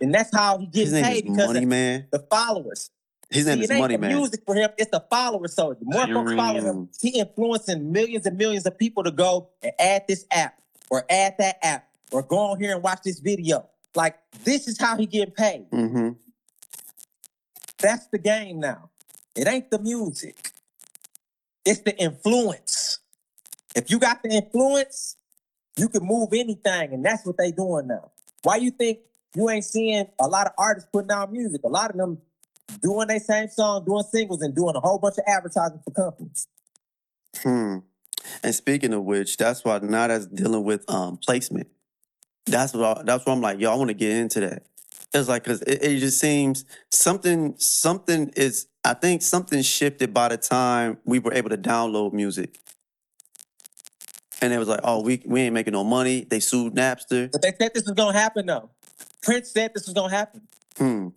and that's how he gets paid because Money Man. the followers. His name See, is it ain't Money the Man. music for him; it's the followers. So the more folks follow him, he influencing millions and millions of people to go and add this app or add that app or go on here and watch this video. Like this is how he getting paid. Mm-hmm. That's the game now. It ain't the music. It's the influence. If you got the influence, you can move anything, and that's what they doing now. Why you think you ain't seeing a lot of artists putting out music? A lot of them doing their same song, doing singles, and doing a whole bunch of advertising for companies. Hmm. And speaking of which, that's why now that's dealing with um placement. That's what I, that's why I'm like, yo, I want to get into that. It's like because it, it just seems something something is. I think something shifted by the time we were able to download music, and it was like, oh, we we ain't making no money. They sued Napster. But they said this was gonna happen though. Prince said this was gonna happen. Hmm.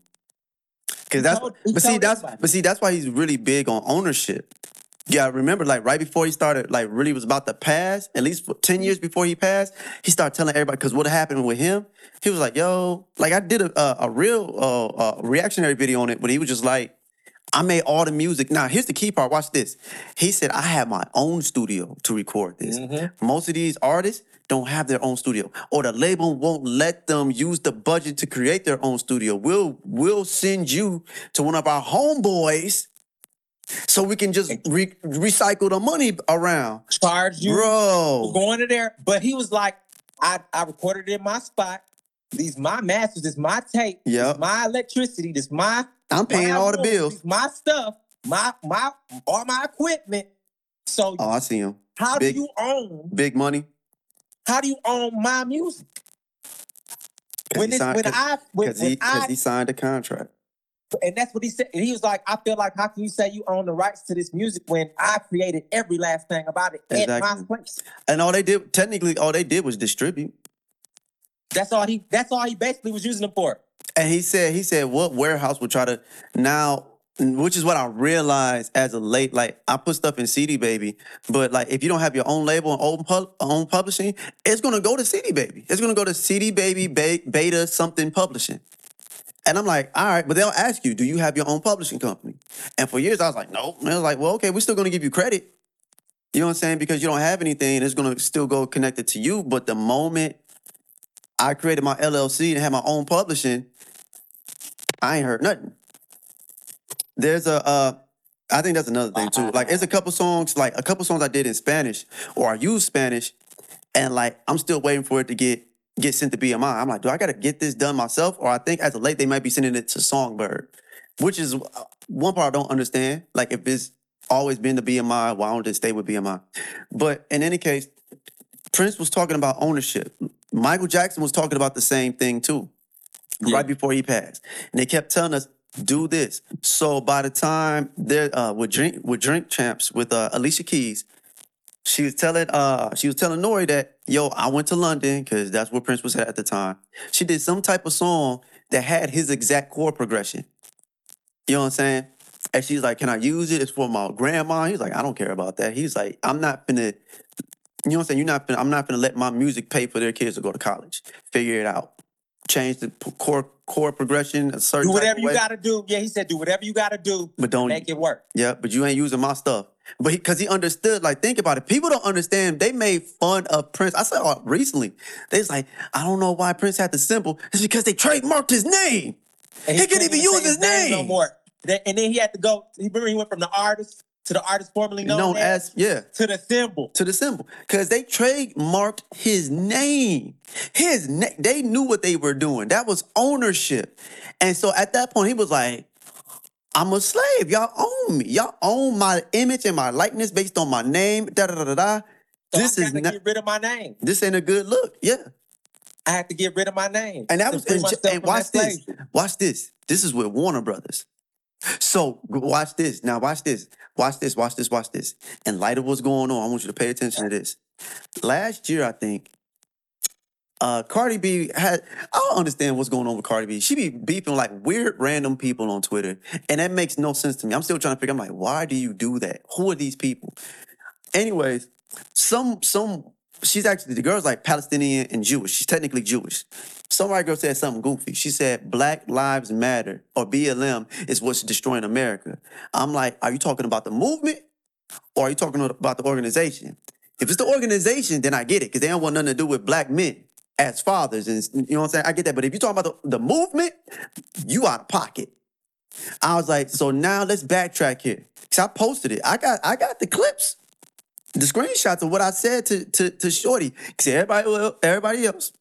Because that's told- but see that's everybody. but see that's why he's really big on ownership. Yeah, I remember like right before he started, like really was about to pass, at least for 10 years before he passed, he started telling everybody, because what happened with him, he was like, yo, like I did a, a, a real uh, uh, reactionary video on it, but he was just like, I made all the music. Now, here's the key part. Watch this. He said, I have my own studio to record this. Mm-hmm. Most of these artists don't have their own studio, or the label won't let them use the budget to create their own studio. We'll we'll send you to one of our homeboys so we can just re- recycle the money around. Charge you Bro. going to there. But he was like, I, I recorded it in my spot. These my masters, this my tape, Yep. this my electricity, this my I'm paying all the bills. my stuff, my my all my equipment. So Oh, I see him. how big- do you own? Big money. How do you own my music? When signed- when I, when, Because when he, 'cause I, he signed a contract. and that's what he said. And he was like, I feel like, how can you say you own the rights to this music when I created every last thing about it at my place? And all they did, technically, all they did was distribute. That's all he. That's all he basically was using them for. And he said, he said, what warehouse would try to now, which is what I realized as a late, like I put stuff in CD Baby, but like if you don't have your own label and own, own publishing, it's gonna go to CD Baby. It's gonna go to CD Baby Be- Beta something publishing. And I'm like, all right, but they'll ask you, do you have your own publishing company? And for years I was like, no. And I was like, well, okay, we're still gonna give you credit. You know what I'm saying? Because you don't have anything, it's gonna still go connected to you. But the moment I created my LLC and had my own publishing, I ain't heard nothing. There's a, uh, I think that's another thing too. Like, there's a couple songs, like a couple songs I did in Spanish or I use Spanish, and like I'm still waiting for it to get get sent to BMI. I'm like, do I gotta get this done myself, or I think as of late they might be sending it to Songbird, which is uh, one part I don't understand. Like, if it's always been the BMI, why don't it stay with BMI? But in any case, Prince was talking about ownership. Michael Jackson was talking about the same thing too, Yeah. right before he passed. And they kept telling us, do this. So by the time they're uh, with drink with drink champs with uh, Alicia Keys, she was telling uh she was telling N.O.R.E. that yo I went to London because that's where Prince was at at the time. She did some type of song that had his exact chord progression. You know what I'm saying? And she's like, "Can I use it? It's for my grandma." He's like, "I don't care about that." He's like, "I'm not gonna." You know what I'm saying? You're not. Finna, I'm not gonna let my music pay for their kids to go to college. Figure it out. Change the p- chord chord progression a certain Do whatever you got to do. Yeah, he said, do whatever you got to do. but don't Make it work. yeah, but you ain't using my stuff. But because he, understood, like, think about it. People don't understand. They made fun of Prince. I saw it recently. They was like, I don't know why Prince had the symbol. It's because they trademarked his name. And He he couldn't even use say his no name. more. And then he had to go. Remember he went from the artist to the artist formerly known, known as, as yeah to the symbol. to the symbol because they trademarked his name. His na- they knew what they were doing. That was ownership, and so at that point he was like, "I'm a slave. Y'all own me. Y'all own my image and my likeness based on my name." Da da da da da. So This is not. get rid of my name. This ain't a good look. Yeah. I had to get rid of my name. And that was and, and watch this. Watch this. This is with Warner Brothers. So watch this. Now watch this. Watch this. Watch this. Watch this. In light of what's going on, I want you to pay attention to this. Last year, I think, uh, Cardi B had. I don't understand what's going on with Cardi B. She be beefing like weird random people on Twitter, and that makes no sense to me. I'm still trying to figure. I'm like, why do you do that? Who are these people? Anyways, some some she's actually the girl's like Palestinian and Jewish. She's technically Jewish. Some white girl said something goofy. She said Black Lives Matter or BLM is what's destroying America. I'm like, are you talking about the movement or are you talking about the organization? If it's the organization, then I get it because they don't want nothing to do with black men as fathers. And you know what I'm saying? I get that. But if you're talking about the, the movement, you out of pocket. I was like, so now let's backtrack here. Cause I posted it. I got I got the clips the screenshots of what I said to to, to Shorty. Cause everybody everybody else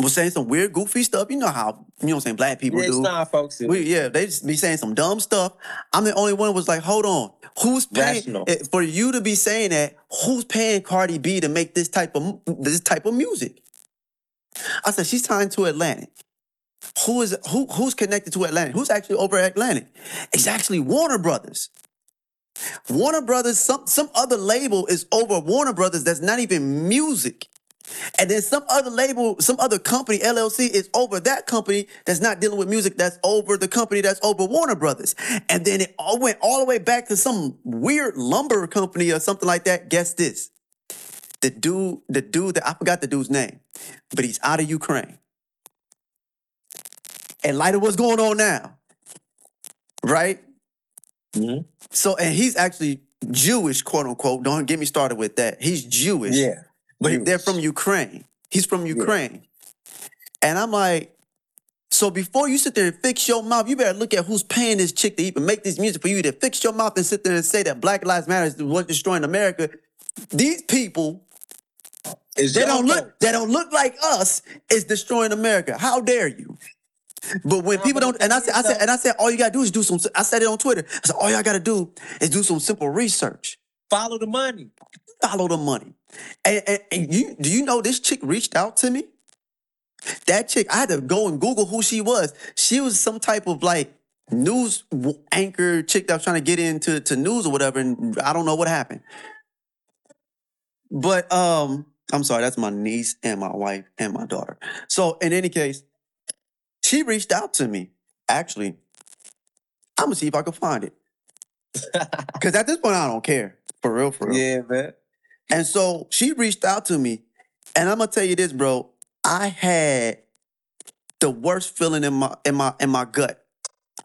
was saying some weird, goofy stuff. You know how you know what I'm saying black people Yeah, do. not folks. We, yeah, they just be saying some dumb stuff. I'm the only one who was like, hold on, who's paying Rational. for you to be saying that? Who's paying Cardi B to make this type of this type of music? I said she's signed to Atlantic. Who is who? Who's connected to Atlantic? Who's actually over at Atlantic? It's actually Warner Brothers. Warner Brothers, some some other label is over Warner Brothers that's not even music. And then some other label, some other company, LLC, is over that company that's not dealing with music, that's over the company that's over Warner Brothers. And then it all went all the way back to some weird lumber company or something like that. Guess this. The dude, the dude that I forgot the dude's name, but he's out of Ukraine. And light of what's going on now. Right? Mhm. So, and he's actually Jewish, quote unquote. Don't get me started with that. He's Jewish. Yeah. But they're from Ukraine. He's from Ukraine. And I'm like, so before you sit there and fix your mouth, you better look at who's paying this chick to even make this music for you to fix your mouth and sit there and say that Black Lives Matter is what's destroying America. These people, It's they don't look, they don't look like us, is destroying America. How dare you? But when people don't, and I said, I said, and I said, all you gotta do is do some. I said it on Twitter. I said, all y'all gotta do is do some simple research. Follow the money. Follow the money. And, and, and you do you know this chick reached out to me? That chick, I had to go and Google who she was. She was some type of like news anchor chick that was trying to get into to news or whatever, and I don't know what happened. But um, I'm sorry, that's my niece and my wife and my daughter. So in any case, she reached out to me. Actually, I'm gonna see if I can find it. Cause at this point, I don't care. For real, for real. yeah, man. And so she reached out to me, and I'm gonna tell you this, bro. I had the worst feeling in my in my in my gut.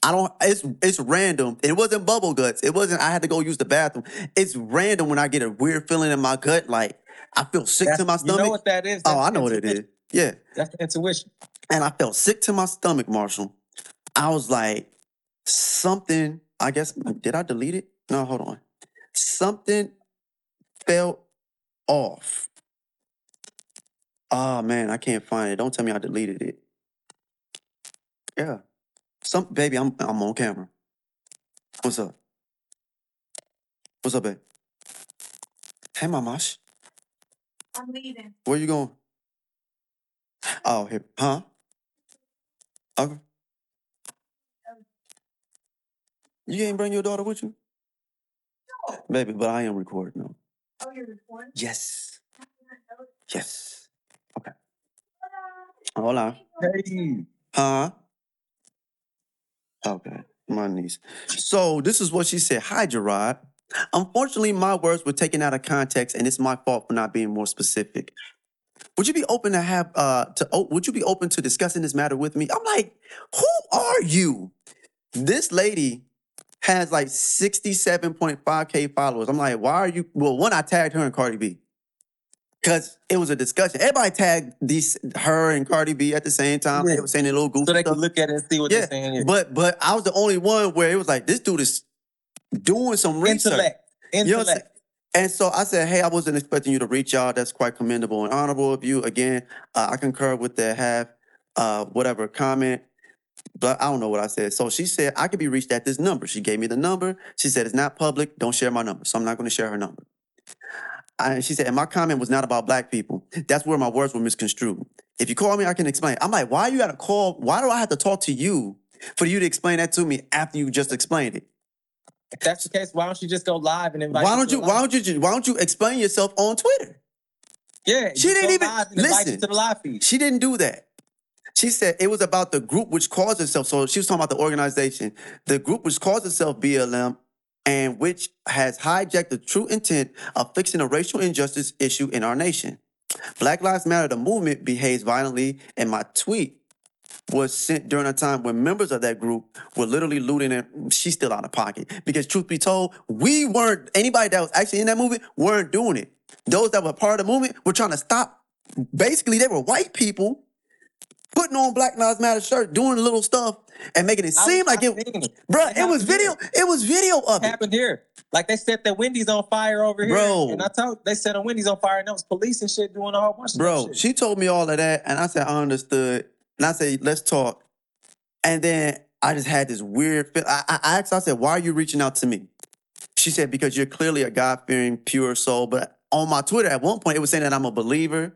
I don't. It's it's random. It wasn't bubble guts. It wasn't. I had to go use the bathroom. It's random when I get a weird feeling in my gut, like I feel sick That's- to my stomach. You know what that is? oh, That's I know what it is. intuition. Yeah, That's the intuition. and I felt sick to my stomach, Marshall. I was like, something. I guess did I delete it? No, hold on. Something felt off. Oh man, I can't find it. Don't tell me I deleted it. Yeah. Some baby, I'm I'm on camera. What's up? What's up, babe? Hey mamash. I'm leaving. Where you going? Oh, here. Huh? Okay. You ain't bring your daughter with you? Baby, but I am recording though. Oh, you're? Yes. Yes. Okay. Hola. Hey. Huh? Okay, my niece. So this is what she said. Hi, Gerard. Unfortunately, my words were taken out of context, and it's my fault for not being more specific. Would you be open to have uh to oh, would you be open to discussing this matter with me? I'm like, who are you? This lady has like 67.5k followers. I'm like, why are you? Well, one, I tagged her and Cardi B. Cause it was a discussion. Everybody tagged these her and Cardi B at the same time. They Yeah. were saying their little goofy So they stuff. can look at it and see what Yeah, they're saying here. But but I was the only one where it was like this dude is doing some research. Intellect. You know Intellect. And so I said, hey, I wasn't expecting you to reach out. That's quite commendable and honorable of you. Again, uh, I concur with the half, uh, whatever comment. But I don't know what I said. So she said I could be reached at this number. She gave me the number. She said it's not public. Don't share my number. So I'm not going to share her number. And she said, and my comment was not about black people. That's where my words were misconstrued. If you call me, I can explain. I'm like, why you got to call? Why do I have to talk to you for you to explain that to me after you just explained it? If that's the case, why don't you just go live and invite Why don't you? Why don't you? Why don't you explain yourself on Twitter? Yeah. She didn't even- live and invite you listen. to the live feed. She didn't do that. She said it was about the group which calls itself. So she was talking about the organization, the group which calls itself BLM, and which has hijacked the true intent of fixing a racial injustice issue in our nation. Black Lives Matter, the movement, behaves violently, and my tweet was sent during a time when members of that group were literally looting and she's still out of pocket. Because truth be told, we weren't anybody that was actually in that movement weren't doing it. Those that were part of the movement were trying to stop. Basically, they were white people putting on Black Lives Matter shirt, doing the little stuff, and making it I seem was- like I it. seen it. Bruh, It it was happened video. It was video of It it. happened here. Like they set that Wendy's on fire over here. Bro. And I told they set a Wendy's on fire and there was police and shit doing a whole bunch of Bro, shit. she told me all of that, and I said I understood, and I said let's talk, and then I just had this weird. Feel. I, I I asked, I said, why are you reaching out to me? She said because you're clearly a God fearing, pure soul. But on my Twitter, at one point, it was saying that I'm a believer.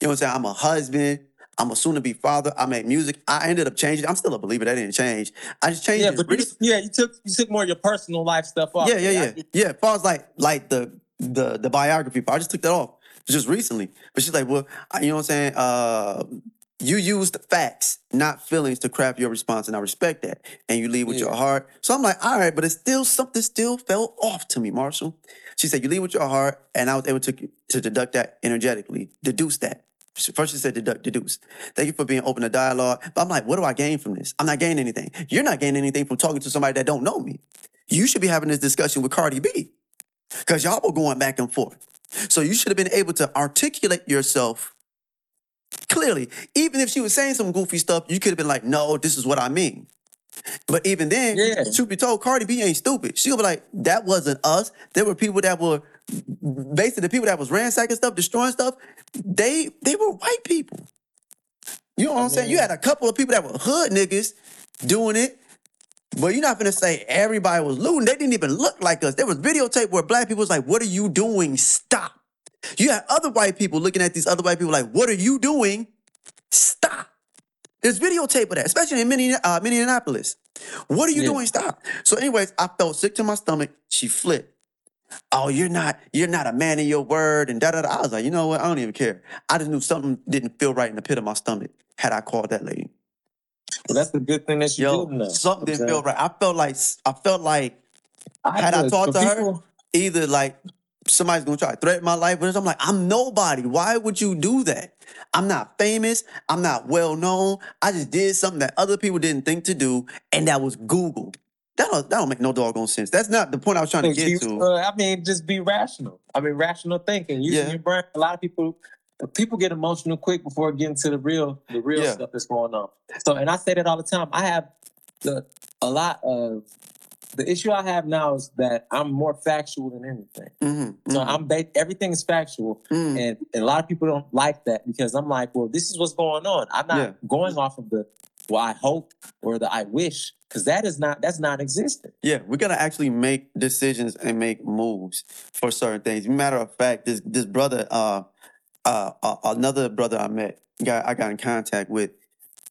You know what I'm saying? I'm a husband. I'm a soon to be father. I make music. I ended up changing. I'm still a believer. That didn't change. I just changed yeah, but you, yeah, you took you took more of your personal life stuff off. Yeah, yeah, yeah, yeah. As far as like like the the the biography part, I just took that off. just recently. But she's like, well, you know what I'm saying? Uh, you used facts, not feelings, to craft your response, and I respect that. And you lead with your heart. So I'm like, all right, but it's still something still fell off to me, Marshall. She said, you lead with your heart, and I was able to to deduct that energetically, deduce that. First, she said deduct, deduce. Thank you for being open to dialogue. But I'm like, what do I gain from this? I'm not gaining anything. You're not gaining anything from talking to somebody that don't know me. You should be having this discussion with Cardi B. Because y'all were going back and forth. So you should have been able to articulate yourself clearly. Even if she was saying some goofy stuff, you could have been like, no, this is what I mean. But even then, Yeah. truth be told, Cardi B ain't stupid. She'll be like, that wasn't us. There were people that were basically the people that was ransacking stuff, destroying stuff, they they were white people. You know what I am saying? You had a couple of people that were hood niggas doing it. But you're not gonna say everybody was looting. They didn't even look like us. There was videotape where black people was like, "What are you doing? Stop!" You had other white people looking at these other white people like, "What are you doing? Stop!" There's videotape of that, especially in uh, Minneapolis. What are you Yeah. doing? Stop. So, anyways, I felt sick to my stomach. She flipped. Oh, you're not, you're not a man of your word, and da da da. I was like, you know what? I don't even care. I just knew something didn't feel right in the pit of my stomach. Had I called that lady, Well, that's the good thing that you yo, know. something didn't feel right. I felt like, I felt like Had I talked to her? people- either like somebody's gonna try to threaten my life but. I'm like, I'm nobody. Why would you do that? I'm not famous. I'm not well known. I just did something that other people didn't think to do, and that was Google. That don't, that don't make no doggone sense. That's not the point I was trying to get to. uh, I mean, just be rational. I mean, rational thinking, using Yeah. your brain. A lot of people, people get emotional quick before getting to the real, the real Yeah. stuff that's going on. So, and I say that all the time. I have the a lot of the issue I have now is that I'm more factual than anything. Mhm, So mhm, I'm ba- everything is factual, mhm. and, and a lot of people don't like that because I'm like, well, this is what's going on. I'm not Yeah. going off of the well, I hope or the I wish because that is not that's non-existent. Yeah, we gotta actually make decisions and make moves for certain things. Matter of fact, this this brother, uh, uh, uh another brother I met, guy I got in contact with,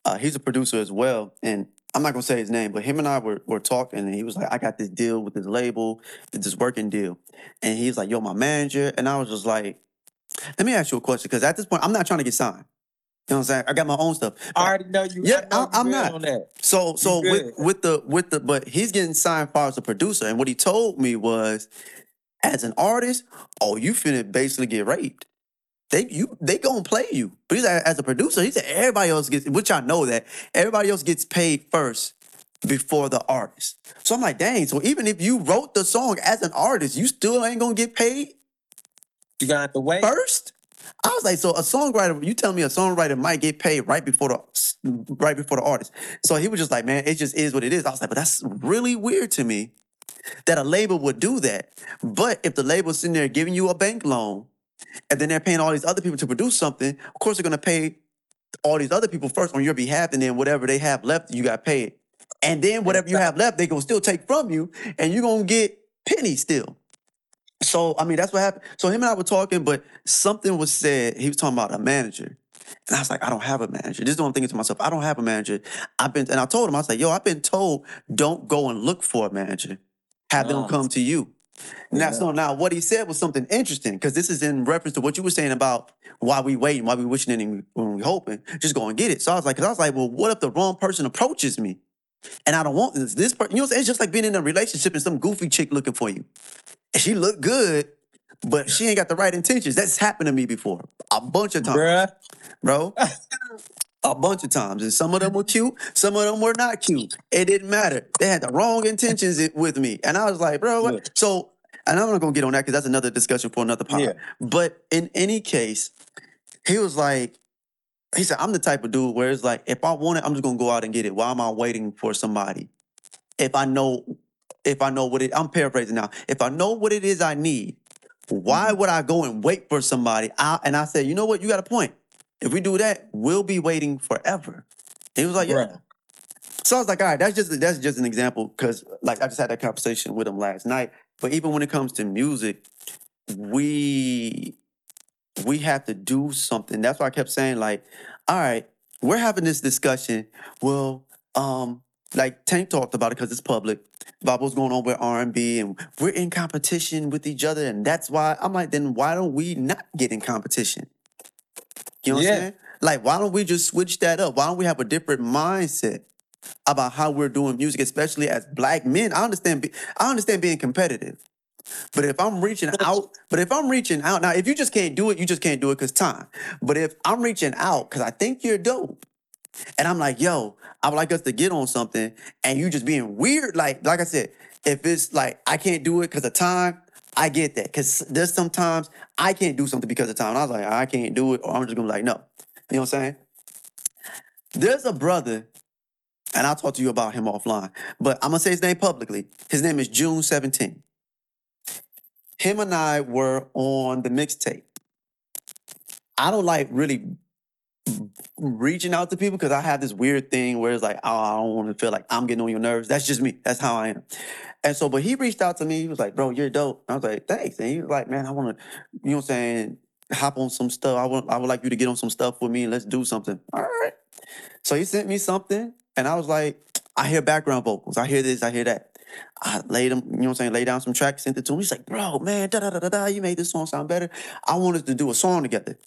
uh, he's a producer as well, and I'm not gonna say his name, but him and I were were talking, and he was like, "I got this deal with this label, this working deal," and he's like, "Yo, my manager," and I was just like, "Let me ask you a question, because at this point, I'm not trying to get signed. You know what I'm saying? I got my own stuff. I already know you. Yeah, I know I- I'm you good not. on that. So so with with the with the but he's getting signed far as a producer, and what he told me was, as an artist, oh, you finna basically get raped. They you they gonna play you, but he's like, as a producer, he said everybody else gets, which I know that everybody else gets paid first before the artist. So I'm like, dang. So even if you wrote the song as an artist, you still ain't gonna get paid You gotta have to wait. first. I was like, so a songwriter, you tell me a songwriter might get paid right before the right before the artist. So he was just like, man, it just is what it is. I was like, but that's really weird to me that a label would do that. But if the label's sitting there giving you a bank loan and then they're paying all these other people to produce something, of course they're gonna pay all these other people first on your behalf, and then whatever they have left, you got paid. And then whatever you have left, they gonna still take from you, and you're gonna get pennies still. So I mean, that's what happened. So him and I were talking, but something was said. He was talking about a manager, and I was like, I don't have a manager. This is what I'm thinking to myself. I don't have a manager. I've been, and I told him, I was like, Yo, I've been told don't go and look for a manager. Have them come to you. Now, Yeah. so now what he said was something interesting because this is in reference to what you were saying about why we waiting, why we wishing and when we hoping, just go and get it. So I was like, because I was like, well, what if the wrong person approaches me, and I don't want this? This person, you know, what I'm saying? it's just like being in a relationship and some goofy chick looking for you, and she looked good, but she ain't got the right intentions. That's happened to me before a bunch of times, Bruh. bro. A bunch of times, and some of them were cute, some of them were not cute. It didn't matter. They had the wrong intentions i- with me, and I was like, bro, what? So, and I'm not gonna get on that because that's another discussion for another pod. Yeah. But in any case, he was like, he said, I'm the type of dude where it's like, if I want it, I'm just gonna go out and get it. Why am I waiting for somebody? If I know, if I know what it, I'm paraphrasing now. If I know what it is I need, why would I go and wait for somebody? I, and I said, you know what? You got a point. If we do that, we'll be waiting forever. He was like, yeah. Bruh. So I was like, all right, that's just that's just an example because like I just had that conversation with him last night. But even when it comes to music, we we have to do something. That's why I kept saying, like, all right, we're having this discussion. Well, um, like Tank talked about it because it's public about what's going on with R and B, and we're in competition with each other, and that's why I'm like, then why don't we not get in competition? You know what Yeah. I'm saying? Like, why don't we just switch that up? Why don't we have a different mindset about how we're doing music, especially as black men? I understand. Be, I understand being competitive, but if I'm reaching out, but if I'm reaching out now, if you just can't do it, you just can't do it because time. But if I'm reaching out because I think you're dope, and I'm like, yo, I would like us to get on something, and you just being weird, like, like I said, if it's like I can't do it because of time, I get that. Cause there's sometimes I can't do something because of time. And I was like, I can't do it, or I'm just gonna be like, no. You know what I'm saying? There's a brother, and I'll talk to you about him offline, but I'm gonna say his name publicly. His name is June 17. Him and I were on the mixtape. I don't like really reaching out to people because I have this weird thing where it's like, oh, I don't want to feel like I'm getting on your nerves. That's just me. That's how I am. And so, but he reached out to me. He was like, bro, you're dope. I was like, thanks. And he was like, man, I want to, you know what I'm saying, hop on some stuff. I want, I would like you to get on some stuff with me and let's do something. All right. So he sent me something and I was like, I hear background vocals. I hear this, I hear that. I laid him, you know what I'm saying, lay down some tracks, sent it to him. He's like, bro, man, da da da da da, you made this song sound better. I wanted to do a song together.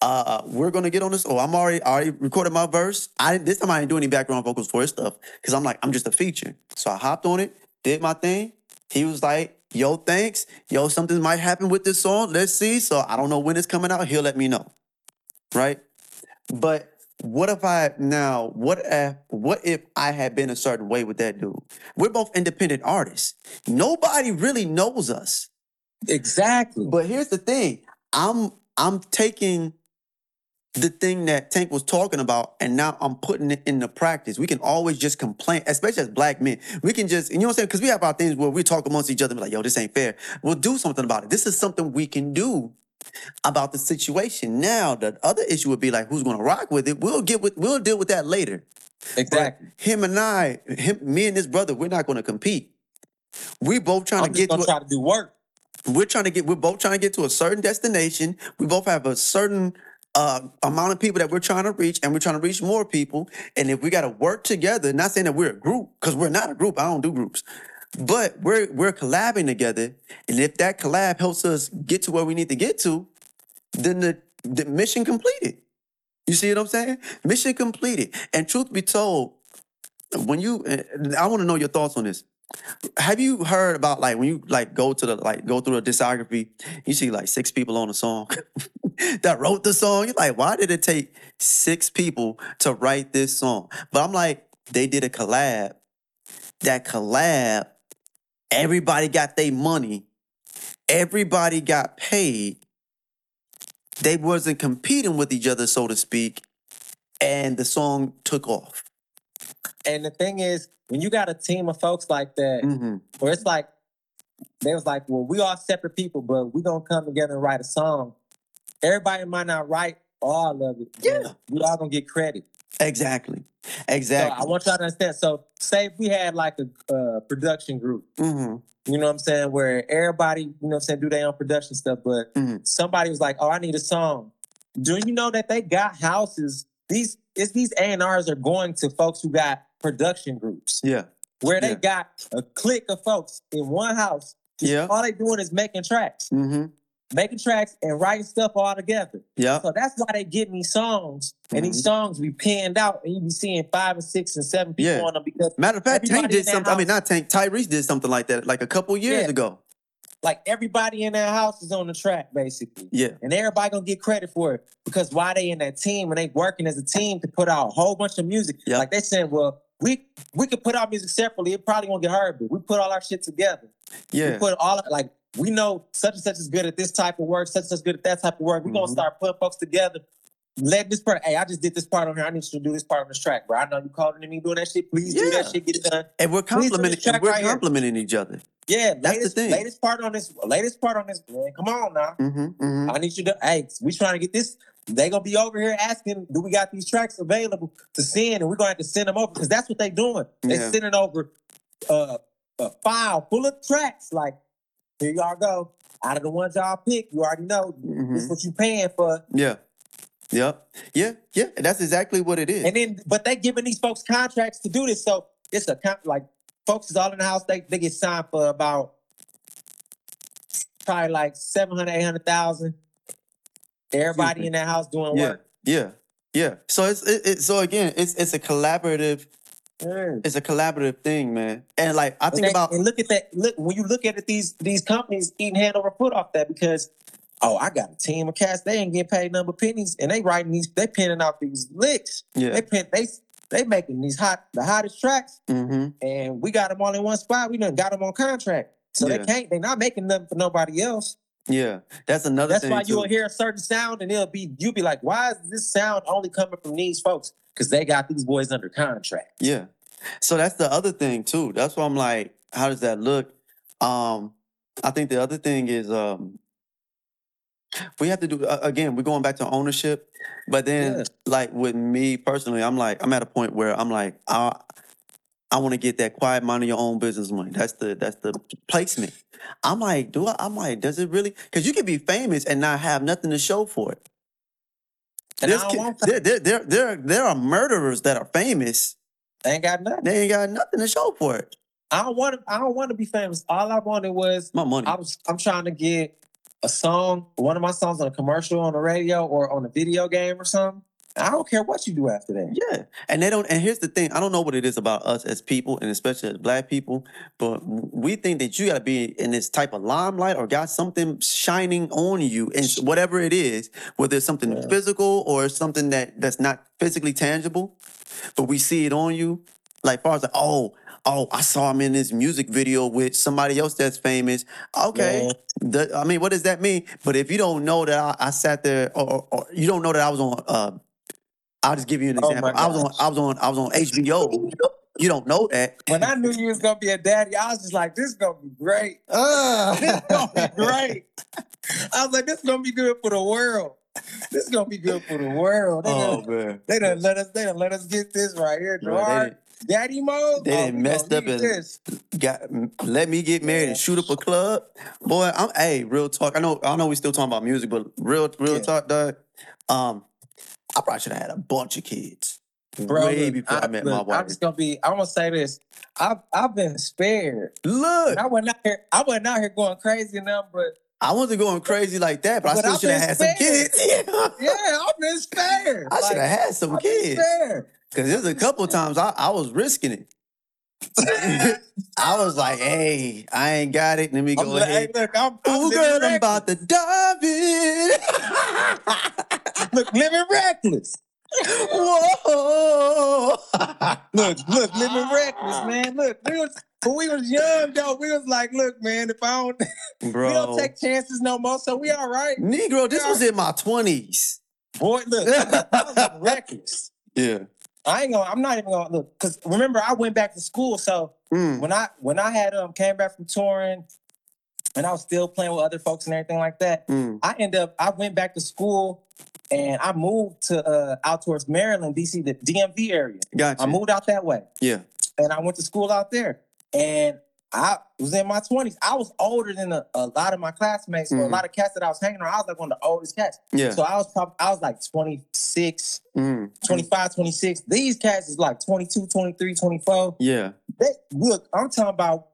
Uh, we're gonna get on this. Oh, I'm already already recorded my verse. I didn't this time I didn't do any background vocals for his stuff because I'm like I'm just a feature. So I hopped on it, did my thing. He was like, "Yo, thanks. Yo, something might happen with this song. Let's see." So I don't know when it's coming out. He'll let me know, right? But what if I now? What if what if I had been a certain way with that dude? We're both independent artists. Nobody really knows us. Exactly. But here's the thing. I'm I'm taking the thing that Tank was talking about, and now I'm putting it into practice. We can always just complain, especially as black men. We can just, you know what I'm saying? Because we have our things where we talk amongst each other, and be like, yo, this ain't fair. We'll do something about it. This is something we can do about the situation. Now, the other issue would be like, who's gonna rock with it? We'll get with we'll deal with that later. Exactly. But him and I, him, me and his brother, we're not gonna compete. We both trying I'm to get to a- try to do work. we're trying to get we're both trying to get to a certain destination we both have a certain uh, amount of people that we're trying to reach and we're trying to reach more people. And if we got to work together not saying that we're a group because we're not a group i don't do groups but we're we're collabing together. And if that collab helps us get to where we need to get to then the, the mission completed. You see what i'm saying? Mission completed. And truth be told when you i want to know your thoughts on this. Have you heard about like when you like go to the like go through a discography, you see like six people on a song that wrote the song. You're like, why did it take six people to write this song? But I'm like, they did a collab. That collab, everybody got their money, everybody got paid. They wasn't competing with each other, so to speak, and the song took off. And the thing is, when you got a team of folks like that, hmm where it's like they was like, well, we all separate people, but we gonna come together and write a song. Everybody might not write all of it. Yeah. we all gonna get credit. Exactly. So Exactly. I want y'all to understand. So say if we had like a uh, production group, hmm you know what I'm saying, where everybody, you know what I'm saying, do their own production stuff, but Mhm. somebody was like, oh, I need a song. Do you know that they got houses? These it's these A&Rs are going to folks who got production groups Yeah. where they Yeah. got a clique of folks in one house. Yeah. All they doing is making tracks, hmm making tracks and writing stuff all together. Yeah. So that's why they getting me songs, and these Mhm. songs be panned out, and you be seeing five and six and seven people Yeah. on them because Matter of fact, Tank did something. I mean, not Tank. Tyrese did something like that, like a couple years Yeah. ago. like everybody in that house is on the track basically. Yeah. And everybody gonna get credit for it because why they in that team and they working as a team to put out a whole bunch of music. Yeah. Like they saying, well, we we could put our music separately. It probably won't get heard, but we put all our shit together. We Yeah. put all like we know such and such is good at this type of work, such and such is good at that type of work. We're gonna Mhm. start putting folks together. Let this part, hey, I just did this part on here. I need you to do this part on this track, bro. I know you calling to me doing that shit. Please do that shit, get it done. And we're Please do this complimenting. And we're right here. each other. Yeah, That's the latest, thing. latest part on this, latest part on this, man. Come on now. Mm-hmm, mm-hmm. I need you to, hey, we trying to get this. They gonna be over here asking, do we got these tracks available to send? And we're gonna have to send them over because that's what they doing. They Yeah. sending over uh, a file full of tracks. Like, here y'all go. Out of the ones y'all pick, you already know Mhm. this is what you paying for. Yeah. Yep. Yeah. Yeah. That's exactly what it is. And then, but they giving these folks contracts to do this. So it's a like folks is all in the house. They they get signed for about probably like 700, 800,000. Everybody in that house doing Yeah, work. yeah, yeah. So it's it, it, so again, it's it's a collaborative, it's a collaborative thing, man. And like I think they- about and look at that. Look when you look at it, these these companies eating hand over foot off that because oh, I got a team of cats. They ain't getting paid number pennies, and they writing these. They penning out these licks. yeah, They pen. They they making these hot the hottest tracks, mm-hmm, and we got them all in one spot. We done got them on contract, so Yeah. they can't. They not making nothing for nobody else. yeah. That's another That's why you'll hear a certain sound, and it'll be you'll be like, why is this sound only coming from these folks? Because they got these boys under contract. Yeah. So that's the other thing too. That's why I'm like, how does that look? Um, I think the other thing is um we have to do uh, again, we're going back to ownership. But then Yeah. like with me personally, I'm like, I'm at a point where I'm like, I I want to get that quiet mind of your own business money. That's the that's the placement. I'm like, do I I'm like, does it really? Because you can be famous and not have nothing to show for it. And There's I don't ki- want that. there, there, there, there, there are murderers that are famous. They ain't got nothing. They ain't got nothing to show for it. I don't want to. I don't want to be famous. All I wanted was My money. I was. I'm trying to get a song, one of my songs on a commercial on the radio or on a video game or something. I don't care what you do after that. Yeah, and they don't. And here's the thing: I don't know what it is about us as people, and especially as Black people, but we think that you got to be in this type of limelight or got something shining on you, and whatever it is, whether it's something Yeah. physical or something that that's not physically tangible, but we see it on you. Like far as like, oh, oh, I saw him in this music video with somebody else that's famous. Okay, the, I mean, what does that mean? But if you don't know that I, I sat there, or, or, or you don't know that I was on, uh, I'll just give you an Oh example. I was on. I was on, I was on HBO. You don't know that. When I knew you was gonna be a daddy, I was just like, "This is gonna be great. This Uh, gonna be great." I was like, "This is gonna be good for the world. This is gonna be good for the world." They, oh done, man, they done let us. They done let us get this right here, they Gerard. Daddy mode. they Oh, done we messed gonna up need and- this. got let me get married and shoot up a club. Boy, I'm hey, real talk. I know, I know, we still talking about music, but real, real Yeah. talk, dog. Um, I probably should have had a bunch of kids Bro, way look, before I, met look, my wife. I'm just gonna be. I'm gonna say this. I've I've been spared. Look, And I wasn't out here. I wasn't out here going crazy now, but I wasn't going crazy like that, but, But I still should have had some kids. Yeah. yeah, I've been spared. I should have had some I've kids. spared. Cause there's a couple of times I, I was risking it. I was like, hey, I ain't got it. Let me go like, hey, ahead. look, I'm, I'm girl, I'm about to dive in. Look, living reckless. Whoa. Look, look, living reckless, man. Look, we was when we was young though. We was like, look, man, if I don't, we don't take chances no more, so we all right. Negro, this was in my 20s. Boy, look, I was reckless. Yeah. I ain't gonna. I'm not even gonna look because remember I went back to school, so Mm. when I when I had um came back from touring, and I was still playing with other folks and everything like that. Mm. I end up I went back to school and I moved to uh out towards Maryland, DC, the DMV area. Gotcha. I moved out that way Yeah. and I went to school out there. And I was in my 20s. I was older than a, a lot of my classmates or a lot of cats that I was hanging around. I was like one of the oldest cats. Yeah. So I was probably I was like 26, Mm. 25, 26. These cats is like 22, 23, 24. Yeah. They, look, I'm talking about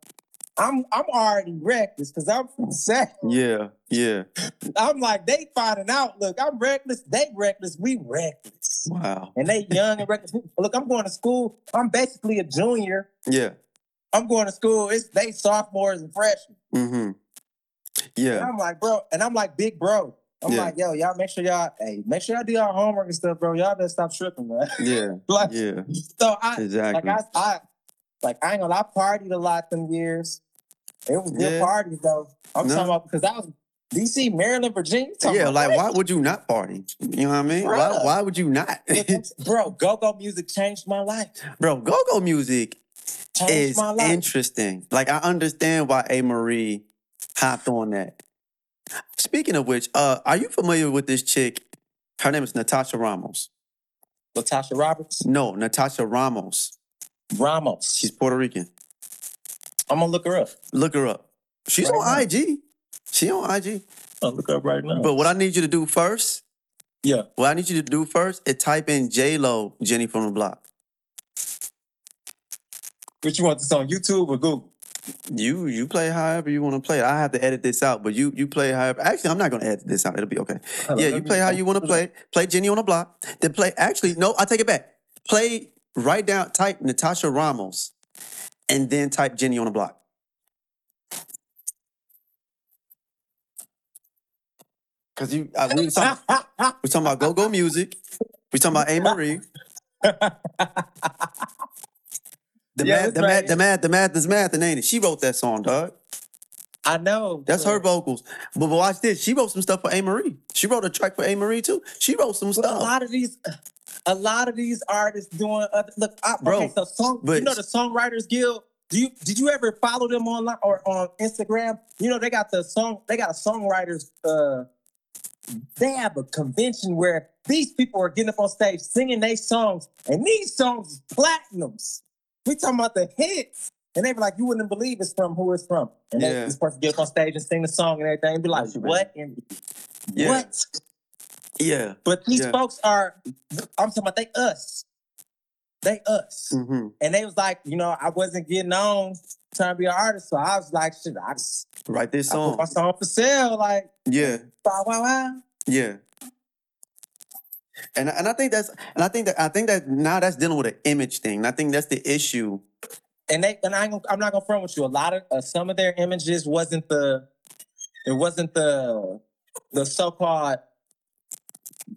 I'm I'm already reckless because I'm from the South. Yeah. Yeah. I'm like, they finding out. Look, I'm reckless. They reckless. We reckless. Wow. And they young and reckless. Look, I'm going to school. I'm basically a junior. Yeah. I'm going to school. It's they sophomores and freshmen. Mm-hmm. And Yeah. I'm like, bro, and I'm like, big bro. I'm Yeah. like, yo, y'all make sure y'all, hey, make sure y'all do y'all homework and stuff, bro. Y'all better stop tripping, man. Yeah. like, Yeah. so I, Exactly. like, I, I, like, I ain't gonna lie, I partied a lot them years. It was good parties though. I'm No. talking about because I was DC, Maryland, Virginia. Yeah, like why would you not party? You know what I mean? Why, why would you not? Bro, go-go music changed my life. Bro, go-go music Changed is interesting. Like I understand why Amerie hopped on that. Speaking of which, uh, are you familiar with this chick? Her name is Natasha Ramos. Natasha Roberts, No, Natasha Ramos. Ramos. She's Puerto Rican. I'm gonna look her up. Look her up. She's Right on IG. She on IG. I'll look her up right now. But what I need you to do first, yeah, what I need you to do first is type in J Lo, Jenny from the Block. Which you want this on YouTube or Google? You you play however you want to play. I have to edit this out, but you you play however. Actually, I'm not gonna edit this out. It'll be okay. Yeah, you play how you want to play. Play Jenny on the block. Then play. Actually, no, I take it back. Play. Write down. Type Natasha Ramos, and then type Jenny on the block. Cause you, uh, we was talking, we talking about go go music. We talking about Amerie. The Yeah, math, that's the right. math, the math, the math is math, and ain't it? She wrote that song, dog. I know. That's her but- vocals. But, but watch this. She wrote some stuff for Amerie. She wrote a track for Amerie too. She wrote some But a stuff. lot of these, a lot of these artists doing other. Look, I, Bro, okay, so song. but- you know the Songwriters Guild. Do you did you ever follow them online or on Instagram? You know they got the song. They got a songwriters. Uh, they have a convention where these people are getting up on stage singing their songs, and these songs is platinums. We talking about the hits. And they be like, you wouldn't believe it's from who it's from. And they, this person get up on stage and sing the song and everything and be like, what? in Yeah. What? Yeah. But these Yeah. folks are, I'm talking about they us. They us. hmm And they was like, you know, I wasn't getting on trying to be an artist. So I was like, shit, I just Write this I put song. my song for sale. Like, Yeah. wow, wow, wow. Yeah. And and I think that's and I think that I think that now that's dealing with an image thing. And I think that's the issue. And they and I I'm not gonna front with you. A lot of uh, some of their images wasn't the, it wasn't the, the so-called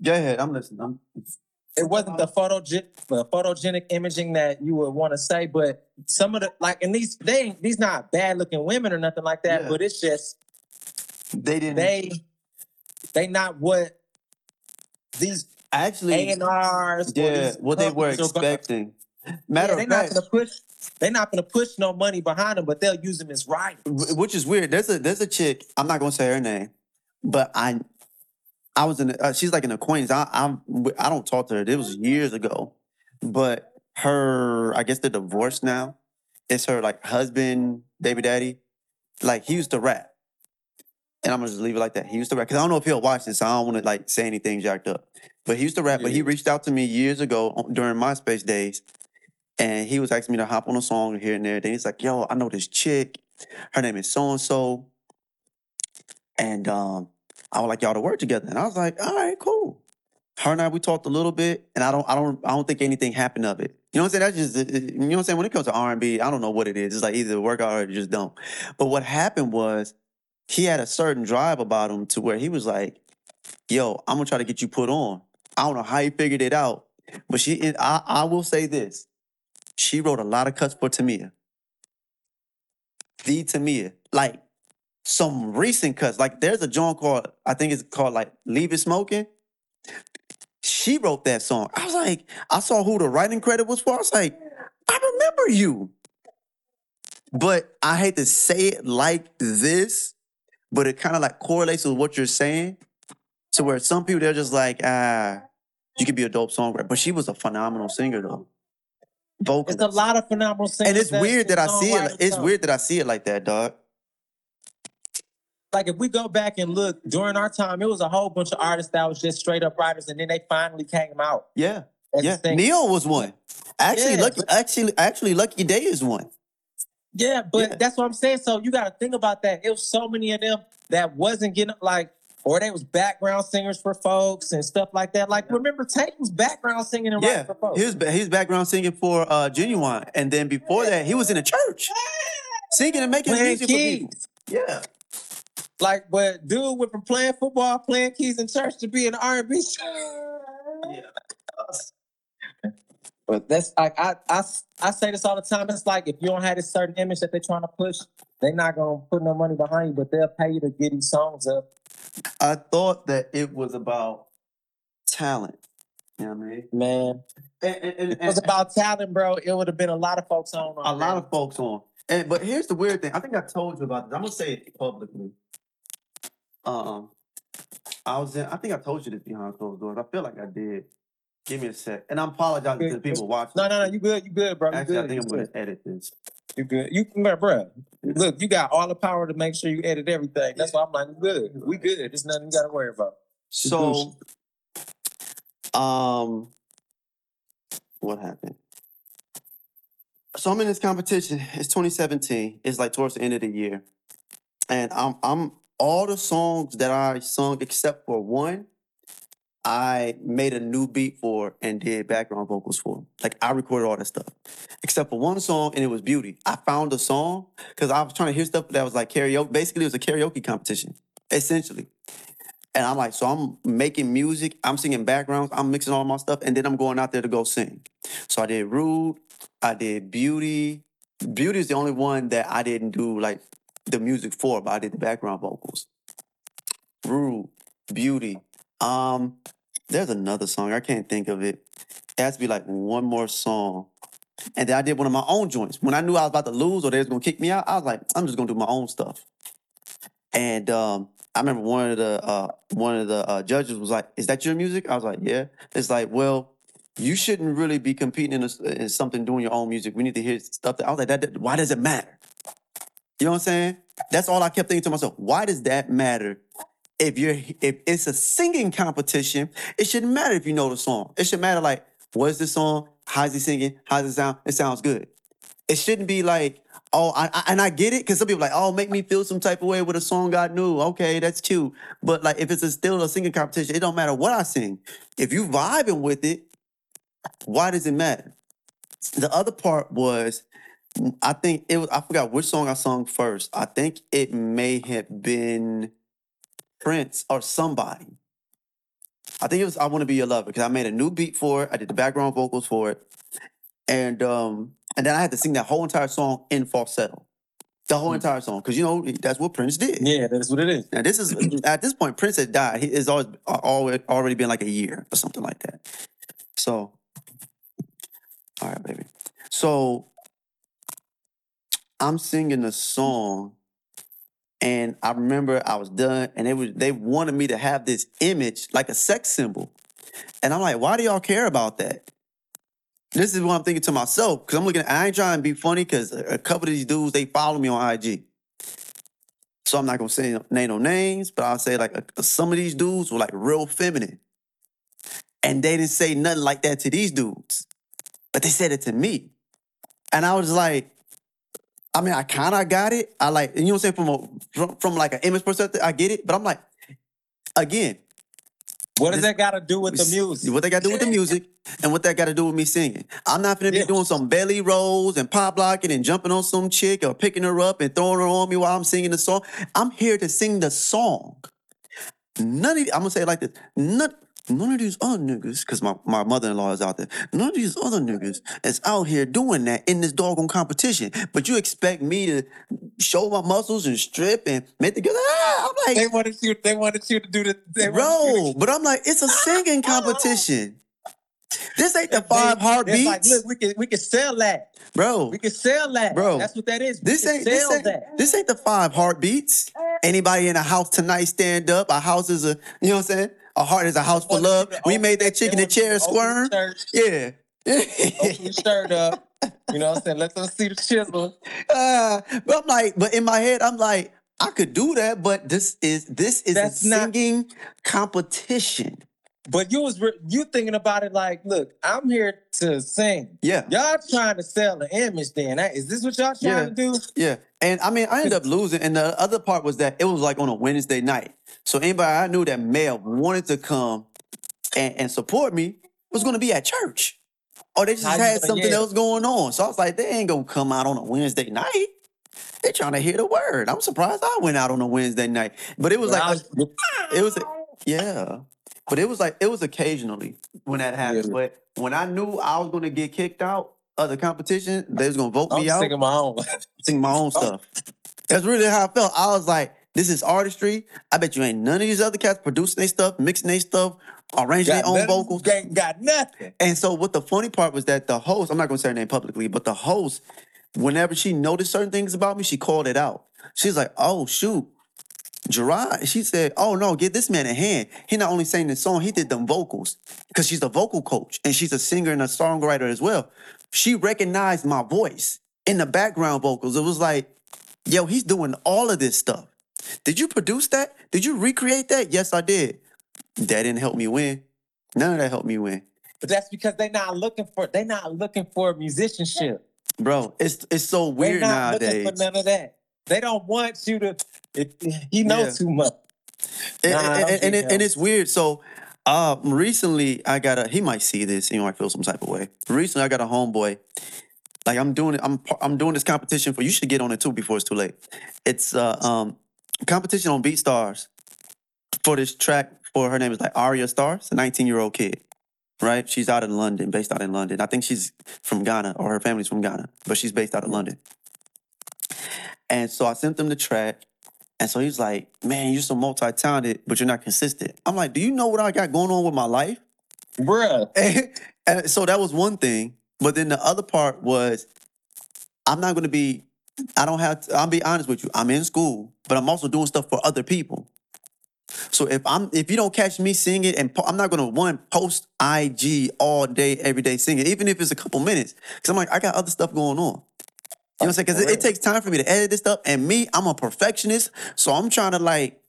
Go ahead. I'm listening. I'm, it wasn't the photogenic, the photogenic imaging that you would want to say, but some of the like, and these they ain't these not bad looking women or nothing like that, Yeah. but it's just they didn't they they not what these actually. and R's Yeah, what they were expecting. Matter they're of not fact, gonna push. They're not gonna push no money behind them, but they'll use them as. Wh- which is weird. There's a there's a chick. I'm not gonna say her name, but I I was in. Uh, she's like an acquaintance. I I'm I don't talk to her. It was years ago, but her I guess they're divorced now. It's her like husband, baby daddy. Like he used to rap, and I'm gonna just leave it like that. He used to rap because I don't know if he'll watch this. So I don't want to like say anything jacked up. But he used to rap. But he reached out to me years ago on- during MySpace days, and he was asking me to hop on a song here and there. Then he's like, "Yo, I know this chick. Her name is so and so, and um, I would like y'all to work together." And I was like, "All right, cool." Her and I we talked a little bit, and I don't, I don't, I don't think anything happened of it. You know what I'm saying? That's just, you know what I'm saying. When it comes to R and B, I don't know what it is. It's like either work out or you just don't. But what happened was, he had a certain drive about him to where he was like, "Yo, I'm gonna try to get you put on." I don't know how he figured it out, but she, I, I will say this: she wrote a lot of cuts for Tamia. The Tamia, like some recent cuts. Like there's a joint called, I think it's called like "Leave It Smoking." She wrote that song. I was like, I saw who the writing credit was for. I was like, I remember you. But I hate to say it like this, but it kind of like correlates with what you're saying. To where some people they're just like, ah, you could be a dope songwriter. But she was a phenomenal singer though. Vocalist. It's a lot of phenomenal singers. and it's weird that I see it. It's come. weird that I see it like that, dog. Like if we go back and look during our time, it was a whole bunch of artists that was just straight up writers, and then they finally came out. Yeah, yeah. Neil was one. Actually, Yeah, lucky. Actually, actually, Lucky Daye is one. Yeah, but Yeah. that's what I'm saying. So you got to think about that. It was so many of them that wasn't getting like, or they was background singers for folks and stuff like that. Like remember Tank was background singing and Yeah, for folks. he was he was background singing for uh, Ginuwine, and then before that, he was in a church singing and making playing music for people. keys. Yeah, Like, but dude went from playing football, playing keys in church to being an R&B. But that's like I, I I say this all the time. It's like if you don't have this certain image that they're trying to push, they're not gonna put no money behind you, but they'll pay you to get these songs up. I thought that it was about talent. You know what I mean? Man, And, and, and- if it was and about talent, bro, it would have been a lot of folks on. a lot of folks on. And but here's the weird thing. I think I told you about this. I'm gonna say it publicly. Um, I was in. I think I told you this behind closed doors. I feel like I did. Give me a sec, and I'm apologizing to the people watching. No, no, no, you good, you good, bro. You Actually, good, I think I'm you gonna edit this. You good. You bro, bro. Look, you got all the power to make sure you edit everything. That's why I'm like, good. We good. There's nothing you gotta worry about. So, um, what happened? so I'm in this competition. It's 2017. It's like towards the end of the year, and I'm I'm all the songs that I sung except for one. I made a new beat for and did background vocals for. Like I recorded all that stuff, except for one song, and it was "Beauty." I found a song because I was trying to hear stuff that was like karaoke. Basically, it was a karaoke competition, essentially. And I'm like, so I'm making music, I'm singing backgrounds, I'm mixing all my stuff, and then I'm going out there to go sing. So I did Rude, I did Beauty. Beauty is the only one that I didn't do like the music for, but I did the background vocals. Rude, Beauty. Um, there's another song, I can't think of it. It has to be like one more song. And then I did one of my own joints. When I knew I was about to lose or they was gonna kick me out, I was like, I'm just gonna do my own stuff. And um, I remember one of the uh, one of the uh, judges was like, "Is that your music?" I was like, "Yeah." It's like, well, you shouldn't really be competing in, a, in something doing your own music. We need to hear stuff. That I was like, that, that- why does it matter? You know what I'm saying? That's all I kept thinking to myself. Why does that matter? If you're if it's a singing competition, it shouldn't matter if you know the song. It should matter like, what's the song? How's he singing? How's it sound? It sounds good. It shouldn't be like, oh, I, I and I get it because some people are like, oh, make me feel some type of way with a song I knew. Okay, that's cute. But like, if it's a, still a singing competition, it don't matter what I sing. If you vibing with it, why does it matter? The other part was, I think it was. I forgot which song I sung first. I think it may have been Prince or somebody. I think it was I Want to Be Your Lover because I made a new beat for it. I did the background vocals for it. And um, and then I had to sing that whole entire song in falsetto. The whole Mm. entire song. Because you know, that's what Prince did. Yeah, that's what it is. Now this is at this point, Prince had died. He has always always already been like a year or something like that. So, all right, baby. So I'm singing a song, and I remember I was done, and they was they wanted me to have this image like a sex symbol, and I'm like, why do y'all care about that? This is what I'm thinking to myself because I'm looking. At, I ain't trying to be funny because a couple of these dudes they follow me on IG. So I'm not gonna say name no names, but I'll say like some of these dudes were like real feminine, and they didn't say nothing like that to these dudes, but they said it to me, and I was like, I mean, I kind of got it. I like, you know what I'm saying from a from, from like an image perspective, I get it, but I'm like, again, What does This- that got to do with the music? what they got to do with the music and what that got to do with me singing. I'm not gonna be Yeah. doing some belly rolls and pop locking and jumping on some chick or picking her up and throwing her on me while I'm singing the song. I'm here to sing the song. None of I'm gonna say it like this. None, none of these other niggas, because my, my mother-in-law is out there. None of these other niggas is out here doing that in this doggone competition. But you expect me to show my muscles and strip and make the girl. Ah, I'm like, They wanted you. They wanted you to do the. Bro, but I'm like, it's a singing competition. This ain't the five heartbeats, like, look, we can we can sell that. bro. We can sell that, Bro, That's what that is. We This ain't this ain't, that. this ain't the five heartbeats. Anybody in a house tonight stand up? A house is a you know what I'm saying? A heart is a house for you love. We made that chicken chick in the wanted chair squirm. Yeah. Open your shirt up. You know what I'm saying? Let them see the chisel. Uh, but I'm like, but in my head, I'm like, I could do that, but this is this is That's a not- singing competition. But you was re- you thinking about it like, look, I'm here to sing. Yeah. Y'all trying to sell an image then. Is this what y'all trying Yeah. to do? Yeah. And I mean, I ended up losing. And the other part was that it was like on a Wednesday night. So anybody I knew that may have wanted to come and, and support me was going to be at church. Or they just you had gonna- something yeah. else going on. So I was like, they ain't going to come out on a Wednesday night. They trying to hear the word. I'm surprised I went out on a Wednesday night. But it was I like, was- it was, yeah. But it was like, it was occasionally when that happened. Yeah. But when I knew I was going to get kicked out of the competition, they was going to vote I'm me out singing my own. sing my own stuff. That's really how I felt. I was like, this is artistry. I bet you ain't none of these other cats producing their stuff, mixing their stuff, arranging their own nothing- vocals. Ain't got nothing. And so what the funny part was that the host, I'm not gonna say her name publicly, but the host, whenever she noticed certain things about me, she called it out. She's like, oh shoot. Gerard, she said, oh no, get this man a hand. He not only sang the song, he did them vocals. Because she's a vocal coach and she's a singer and a songwriter as well. She recognized my voice in the background vocals. It was like, yo, he's doing all of this stuff. Did you produce that? Did you recreate that? Yes, I did. That didn't help me win. None of that helped me win. But that's because they're not looking for they're not looking for musicianship. bro. It's it's so They're weird not looking nowadays. for none of that. They don't want you to. If, he knows Yeah. too much. And, Nah, and, and, it, and it's weird. So, uh, recently I got a. He might see this. He might feel some type of way. Recently, I got a homeboy. Like I'm doing it. I'm I'm doing this competition for. You should get on it too before it's too late. It's uh um competition on Beat Stars for this track. For her name is like Aria Stars, a 19 year old kid. Right, she's out in London, based out in London. I think she's from Ghana or her family's from Ghana, but she's based out of London. And so I sent them the track. And so he's like, man, you're so multi talented, but you're not consistent. I'm like, do you know what I got going on with my life? Bruh. And, and so that was one thing. But then the other part was, I'm not going to be, I don't have, to, I'll be honest with you. I'm in school, but I'm also doing stuff for other people. So if I'm, if you don't catch me singing, and po- I'm not going to one post IG all day, every day singing, even if it's a couple minutes, because I'm like, I got other stuff going on. You know what I'm saying? Because it, it takes time for me to edit this stuff. And me, I'm a perfectionist. So I'm trying to like,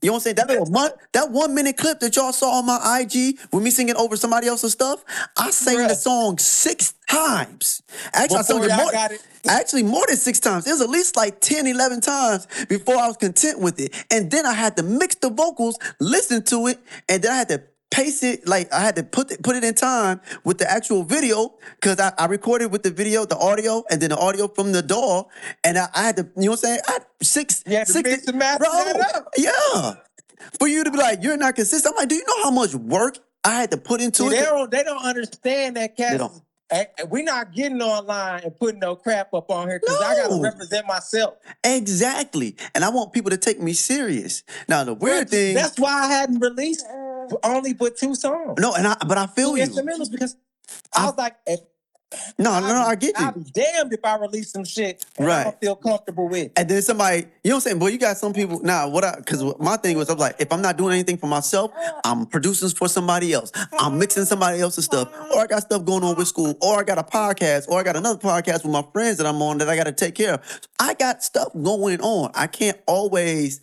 you know what I'm saying? That little month, that one minute clip that y'all saw on my IG with me singing over somebody else's stuff, I sang the song six times. Actually, I Before it more, got it. actually more than six times. It was at least like 10, 11 times before I was content with it. And then I had to mix the vocals, listen to it, and then I had to paste it like I had to put it, put it in time with the actual video because I, I recorded with the video, the audio, and then the audio from the door, and I, I had to, you know what I'm saying? I had six, to six and master bro, yeah. For you to be like, you're not consistent. I'm like, do you know how much work I had to put into See, they it? don't. They don't understand that, cat. We're not getting online and putting no crap up on here because I gotta represent myself. Exactly. And I want people to take me serious. Now the weird thing, That's why I hadn't released only but two songs. no, and I but I two feel you. instrumentals because I was like, if, No, no, no, I get you. be damned if I release some shit and I Right. don't feel comfortable with. And then somebody, you know what I'm saying? Boy, you got some people now. what I because my thing was, I was like, if I'm not doing anything for myself, ah. I'm producing for somebody else. I'm mixing ah. somebody else's stuff, or I got stuff going on with school, or I got a podcast, or I got another podcast with my friends that I'm on that I got to take care of. I got stuff going on. I can't always,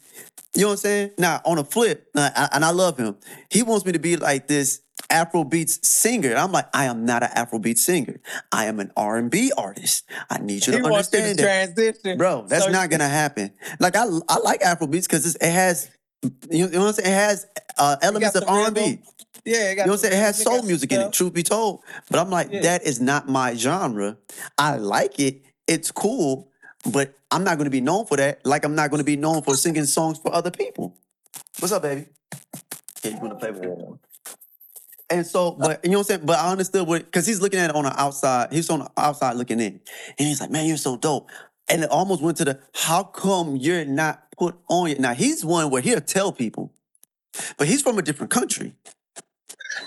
you know what I'm saying? Now on a flip, uh, and I love him. He wants me to be like this Afrobeats singer. And I'm like, I am not an Afrobeat singer. I am an R&B artist. I need you He to wants you to understand that. transition, Bro, that's So- not gonna happen. Like I, I like Afrobeats because it has, you know what I'm saying? It has uh, elements of R&B. rhythm. Yeah, You know what I'm saying? It has soul music in it. Truth be told, but I'm like, Yeah. that is not my genre. I like it. It's cool, but I'm not gonna be known for that. Like I'm not gonna be known for singing songs for other people. What's up, baby? Yeah, you wanna play with it? And so, uh, but you know what I'm saying? But I understood what because he's looking at it on the outside. He's on the outside looking in. And he's like, man, you're so dope. And it almost went to the how come you're not put on yet? Now he's one where he'll tell people, but he's from a different country.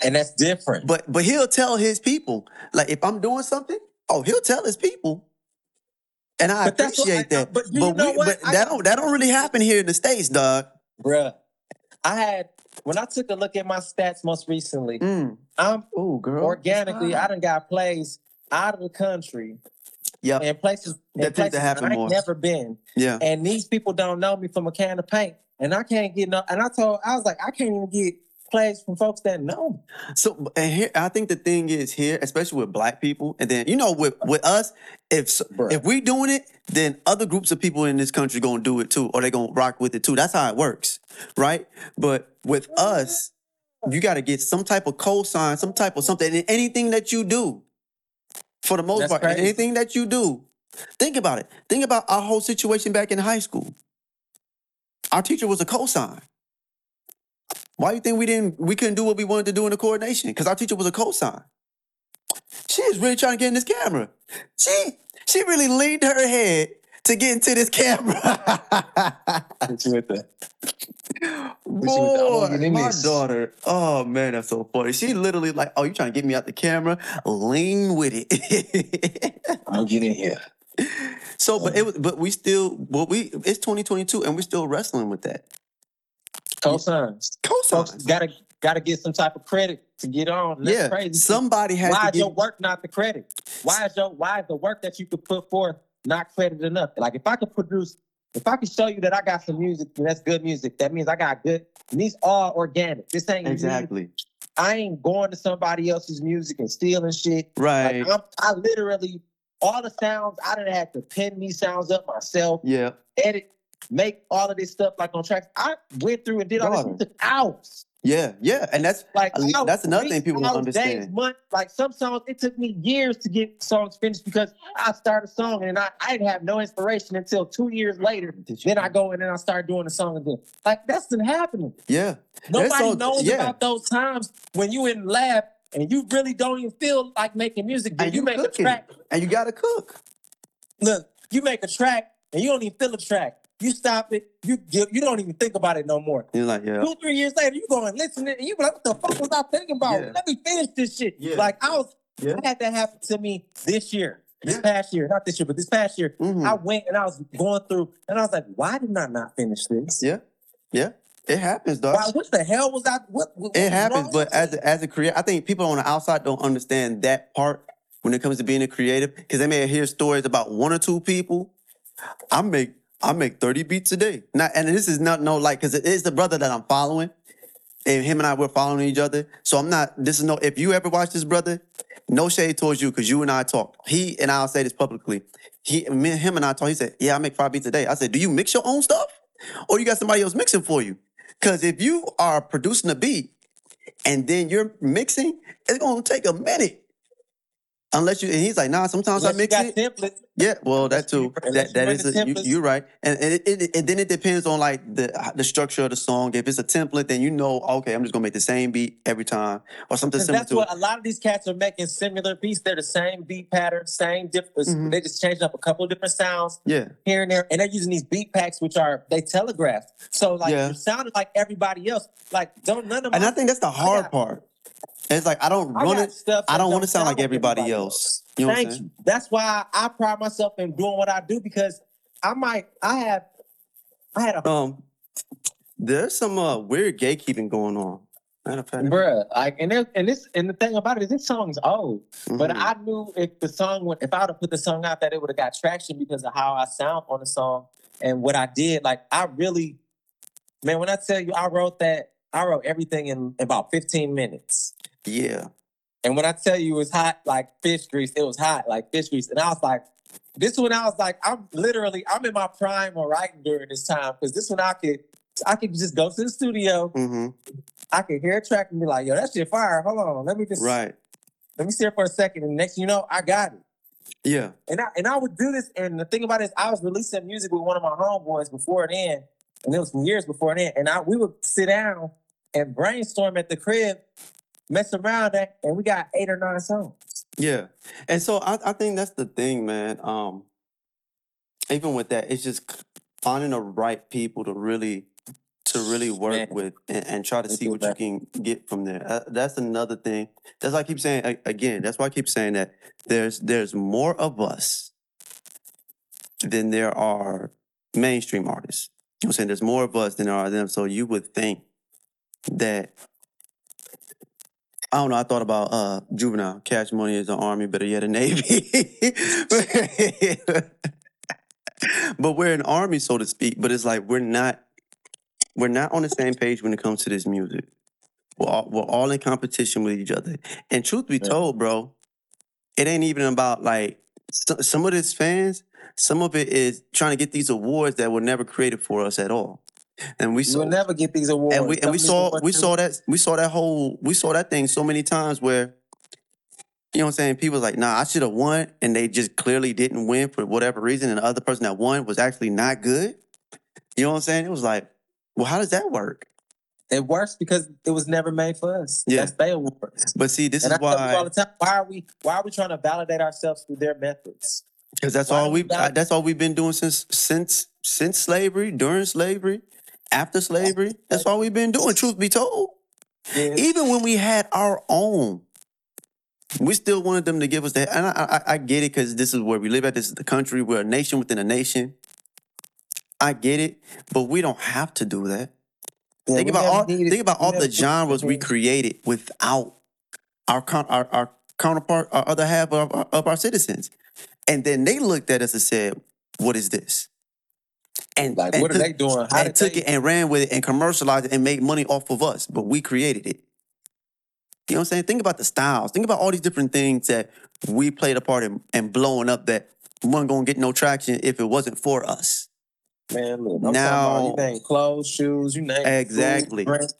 And that's different. But but he'll tell his people. Like if I'm doing something, oh, he'll tell his people. And I But that's what appreciate I- that. but you know what? but I- that don't that don't really happen here in the States, dog. Bruh, I had when I took a look at my stats most recently, Mm. I'm Oh, girl. organically I done got plays out of the country Yep. and places That and tends to places happen I ain't more. never been. Yeah. And these people don't know me from a can of paint. And I can't get no and I told I was like, I can't even get plays from folks that know. So and here, I think the thing is here, especially with black people, and then you know with with us, if Bruh. if we doing it, then other groups of people in this country gonna do it too, or they gonna rock with it too. That's how it works, right? But with us, mm-hmm. you got to get some type of cosign, some type of something, in anything that you do. For the most That's part, crazy. anything that you do, think about it. Think about our whole situation back in high school. Our teacher was a cosign. Why do you think we didn't we couldn't do what we wanted to do in the coordination? Because our teacher was a cosign. She is really trying to get in this camera. She she really leaned her head to get into this camera. Boy, get in my this. daughter. Oh man, that's so funny. She literally like, oh, you trying to get me out the camera? Lean with it. I'll get in here. so, but it was, but we still, but we, it's 2022, and we're still wrestling with that. Cosigns. Cosigns. gotta gotta get some type of credit to get on. That's yeah, crazy. somebody has why to is get. your work not the credit? Why is your why is the work that you could put forth not credited enough? Like if I could produce, if I could show you that I got some music that's good music, that means I got good. And these are organic. This ain't exactly I ain't going to somebody else's music and stealing shit. right. Like I'm, I literally all the sounds. I didn't have to pin these sounds up myself, Yeah. edit, make all of this stuff like on tracks. I went through and did all Daughter. this hours. Yeah. Yeah. And that's Like that's another thing people don't understand. Days, months. Like some songs, it took me years to get songs finished because I started a song and I, I didn't have no inspiration until two years later. Then I go and then I start doing the song again. Like that's been happening. Yeah. Nobody songs- knows yeah. about those times when you in lab and you really don't even feel like making music. And you, you make cooking. a track. And you gotta cook. Look, you make a track and you don't even feel a track. You stop it. You you, you don't even think about it no more. You're like, yeah. Two, three years later, you go and listen to it, and you like, what the fuck was I thinking about? Yeah. Let me finish this shit. Yeah. Like I was, Yeah. I had that happen to me this year, this past year, not this year, but this past year. Mhm. I went and I was going through, and I was like, why did I not finish this? Yeah. Yeah. It happens, dog. Why, what the hell was I? What, what It happens, but as a, as a creator, I think people on the outside don't understand that part when it comes to being a creative because they may hear stories about one or two people. I make I make thirty beats a day. Not, and this is not no like because it is the brother that I'm following, and him and I we're following each other. So I'm not. This is no. If you ever watch this brother, no shade towards you because you and I talk. He and I'll say this publicly. He, me, him and I talk. He said, "Yeah, I make five beats a day." I said, "Do you mix your own stuff, or you got somebody else mixing for you?" Because if you are producing a beat and then you're mixing, it's gonna take a minute. Unless you and he's like, nah, sometimes Unless I you mix got it. templates. Yeah, well, that too. unless That that is the a, you, templates. you're right, and and, it, it, and then it depends on like the the structure of the song. If it's a template, then you know, okay, I'm just gonna make the same beat every time, or something similar that's to what it. a lot of these cats are making similar beats. They're the same beat pattern, same different. Mhm. They just changed up a couple of different sounds Yeah, here and there, and they're using these beat packs, which are they telegraph. So like Yeah. you're sounding like everybody else. Like don't none of my and I think that's the hard got- part. It's like I don't I run got it. stuff I that don't want to sound like everybody else. You know what I'm Thank saying? you. That's why I pride myself in doing what I do because I might I have I had a Um, there's some uh, weird gatekeeping going on. Matter of fact, bruh like and there, and this and the thing about it is this song's old. But mhm. I knew if the song would, if I would have put the song out, that it would have got traction because of how I sound on the song and what I did. Like I really, man, when I tell you, I wrote that, I wrote everything in about 15 minutes. Yeah, And when I tell you it was hot like fish grease, it was hot like fish grease. And I was like, this one I was like, I'm literally, I'm in my prime of writing during this time because this one I could, I could just go to the studio, hmm I could hear a track and be like, yo, that shit fire. Hold on, let me just, right, let me sit here for a second. And next thing you know, I got it. yeah, And I and I would do this. And the thing about it is, I was releasing music with one of my homeboys before then, and it was years before then. And I we would sit down and brainstorm at the crib, mess around, and and we got eight or nine songs. yeah. And so I, I think that's the thing, man. Um, even with that, it's just finding the right people to really to really work Man. with and, and try to Thank see you, what you can get from there. Uh, that's another thing. That's why I keep saying again. That's why I keep saying that there's there's more of us than there are mainstream artists. I'm saying there's more of us than there are them. So you would think that I don't know. I thought about uh juvenile cash money as an army, better yet a navy. but we're an army, so to speak. But it's like we're not we're not on the same page when it comes to this music. We're all, we're all in competition with each other. And truth be Yeah. told, bro, it ain't even about like some of this fans. Some of it is trying to get these awards that were never created for us at all. And we saw will never get these awards. and we and we saw we saw that we saw that whole we saw that thing so many times where you know what I'm saying people like nah I should have won and they just clearly didn't win for whatever reason and the other person that won was actually not good. You know what I'm saying? It was like, well, how does that work? It works because it was never made for us. Yeah. That's their awards. But see, this and I is tell people all why the time, why are we why are we trying to validate ourselves through their methods? because that's why all do we we validate- that's all we've been doing since since since slavery, during slavery, after slavery. That's all we've been doing. Truth be told. Yeah. even when we had our own, we still wanted them to give us that. And I, I, I get it because this is where we live at. This is the country. We're a nation within a nation. I get it, but we don't have to do that. Yeah, think about all. needed- think about all the genres we created without our con- our, our counterpart, our other half of our, of our citizens, and then they looked at us and said, "What is this?" And Like, and what are took- they doing? How did took they- it and ran with it and commercialized it and made money off of us, but we created it. You know what I'm saying? Think about the styles. Think about all these different things that we played a part in and blowing up that wasn't gonna get no traction if it wasn't for us. Man, look, I'm Now- talking about you name clothes, shoes, you name it, Exactly. drink.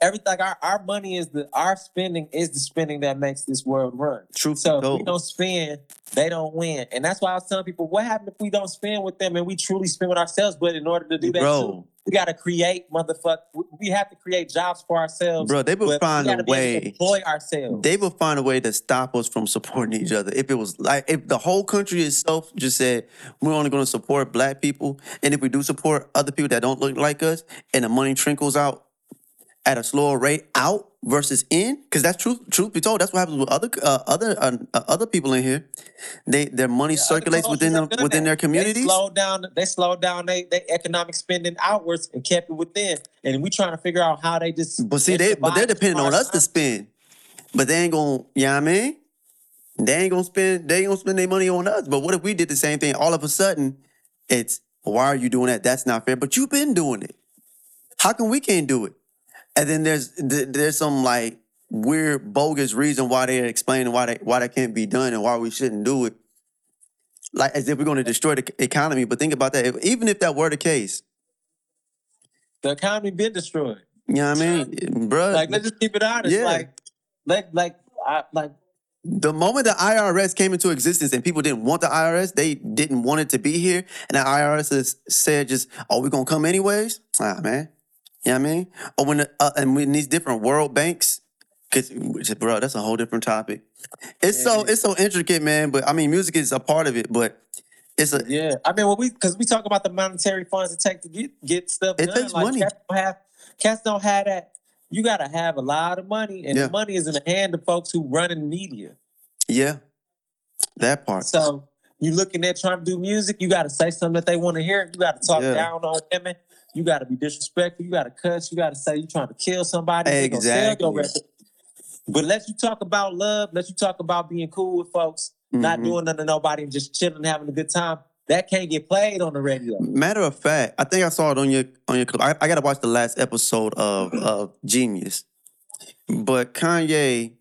Everything our, our money is the our spending is the spending that makes this world run. True. So if we don't spend, they don't win. And that's why I was telling people, what happens if we don't spend with them and we truly spend with ourselves? But in order to do that, too, Bro, we gotta create motherfucker. We have to create jobs for ourselves. bro, they will find a gotta be able to way. employ ourselves. They will find a way to stop us from supporting each other. If it was like if the whole country itself just said we're only going to support black people, and if we do support other people that don't look like us, and the money trickles out at a slower rate out versus in, because that's truth. Truth be told, that's what happens with other uh, other uh, uh, other people in here. They their money Other circulates within them within that. their communities. They slowed down. They slowed down they, they economic spending outwards and kept it within. And we trying to figure out how they just. But see, they but they're depending on us to spend. But they ain't gonna, you know what I mean? They ain't gonna spend, they ain't gonna spend their money on us. But what if we did the same thing? All of a sudden, it's why are you doing that? That's not fair. But you've been doing it. How come we can't do it? And then there's there's some like weird bogus reason why they're explaining why they why that can't be done and why we shouldn't do it. Like as if we're gonna destroy the economy. But think about that. If, even if that were the case, The economy been destroyed. you know what I mean, bro? Like let's just keep it honest. Yeah. Like, like, like, I, like. The moment the IRS came into existence and people didn't want the IRS, they didn't want it to be here, and the IRS has said just, "Oh, we're gonna come anyways." Ah, man, you know what I mean? Or when uh, and when these different world banks, cause bro, that's a whole different topic. It's Yeah, so it's so intricate, man. But I mean, music is a part of it, but it's a Yeah, I mean, when we because we talk about the monetary funds it take to get get stuff It done. takes like, money. Cats don't have cats don't have that. You got to have a lot of money, and Yeah. the money is in the hand of folks who run in media. yeah, that part. So you looking at trying to do music, you got to say something that they want to hear. You got to talk Yeah. down on women. You got to be disrespectful. You got to cuss. You got to say you're trying to kill somebody. They gonna sell your Exactly. But let you talk about love. Let you talk about being cool with folks, not Mhm. doing nothing to nobody, and just chilling, having a good time. That can't get played on the radio. Matter of fact, I think I saw it on your on your clip. I, I gotta watch the last episode of of jeen-yuhs. But Kanye,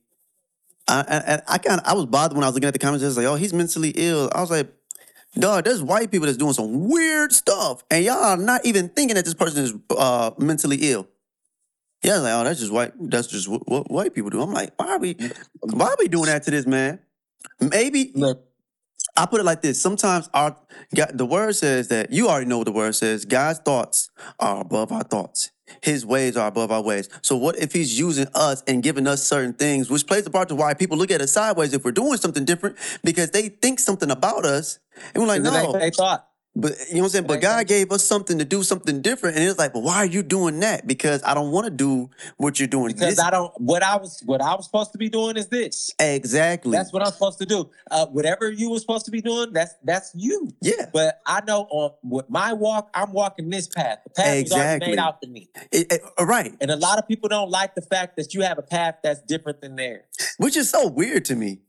I I, I kind I was bothered when I was looking at the comments. I was like, oh, he's mentally ill. I was like, dog, there's white people that's doing some weird stuff, and y'all are not even thinking that this person is uh mentally ill. Yeah, like, oh, that's just white. That's just what, what white people do. I'm like, why are we why are we doing that to this man? Maybe Look, I put it like this. Sometimes our God, the word says that you already know what the word says. God's thoughts are above our thoughts. His ways are above our ways. So what if he's using us and giving us certain things, which plays a part to why people look at us sideways if we're doing something different because they think something about us. And we're like, no. they thought. But you know what I'm saying? But God gave us something to do something different. And it's like, but why are you doing that? Because I don't want to do what you're doing. Because This- I don't. What I was. What I was supposed to be doing is this. exactly. That's what I'm supposed to do. Uh, whatever you were supposed to be doing, that's that's you. yeah. But I know on with my walk, I'm walking this path. The path was Exactly. made out to me. It- it- all right. And a lot of people don't like the fact that you have a path that's different than theirs. which is so weird to me.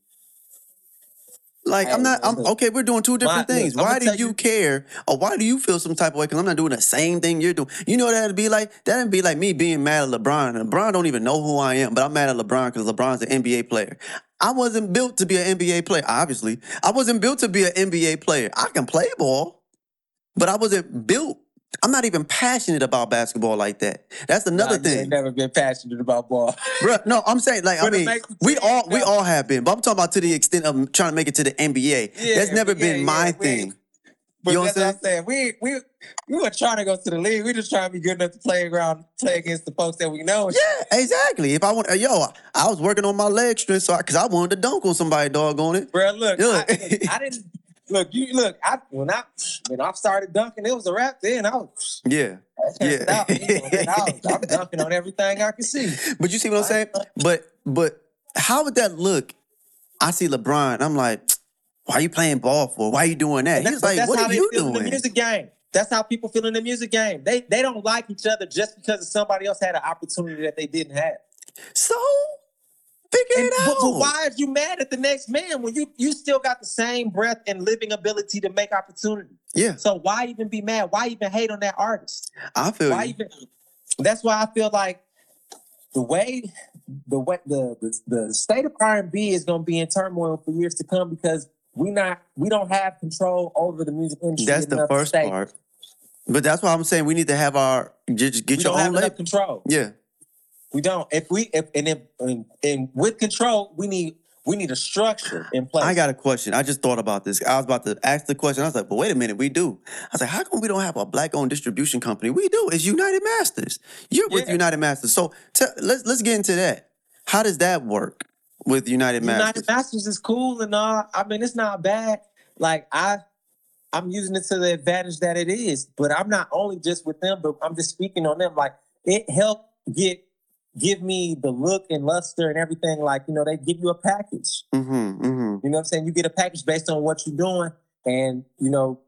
Like I'm not. I'm okay. We're doing two different My- look, things. I'ma why do tell you, you- care, or why do you feel some type of way? Because I'm not doing the same thing you're doing. You know what that'd be like? That'd be like me being mad at LeBron. And LeBron don't even know who I am, but I'm mad at LeBron because LeBron's an NBA player. I wasn't built to be an NBA player. Obviously, I wasn't built to be an NBA player. I can play ball, but I wasn't built. I'm not even passionate about basketball like that. That's another Nah, you ain't thing. never been passionate about ball. Bruh, no, I'm saying like I mean, we all we all have been, but I'm talking about to the extent of trying to make it to the NBA. Yeah, That's never been yeah, my thing. But You know what that's I'm what I'm saying. We we we were trying to go to the league. We just trying to be good enough to play around, play against the folks that we know. Yeah, exactly. If I want, yo, I was working on my leg strength, so because I, wanted to dunk on somebody, dog on it. Bro, look, Look. I, look, I didn't look. You look. I when I when I started dunking, it was a wrap. Then I was, Yeah, I Yeah. can't. You know, I was, I'm dunking on everything I can see. but you see what I'm saying? But but how would that look? I see LeBron. I'm like, why are you playing ball for? Why are you doing that? He's like, what are you feel in the music game. That's how people feel in the music game. They they don't like each other just because somebody else had an opportunity that they didn't have. So figure And, it but, out. but why are you mad at the next man when you you still got the same breath and living ability to make opportunity? Yeah, So why even be mad? Why even hate on that artist? I feel Why you. even? That's why I feel like the way the way the the, the state of R and B is going to be in turmoil for years to come because we not we don't have control over the music industry. That's the first part. But that's why I'm saying we need to have our just get We your own label. control. Yeah. We don't. If we if and if and, and with control, we need we need a structure in place. I got a question. I just thought about this. I was about to ask the question. I was like, but wait a minute, we do. I was like, how come we don't have a black owned distribution company? We do. It's United Masters. You're with United Masters. So te- let's let's get into that. How does that work with United Masters? United Masters is cool and all. I mean, it's not bad. Like I, I'm using it to the advantage that it is. But I'm not only just with them, but I'm just speaking on them. Like it helped get give me the look and luster and everything. Like you know, they give you a package. mm-hmm, mm-hmm. You know what I'm saying? You get a package based on what you're doing, and you know,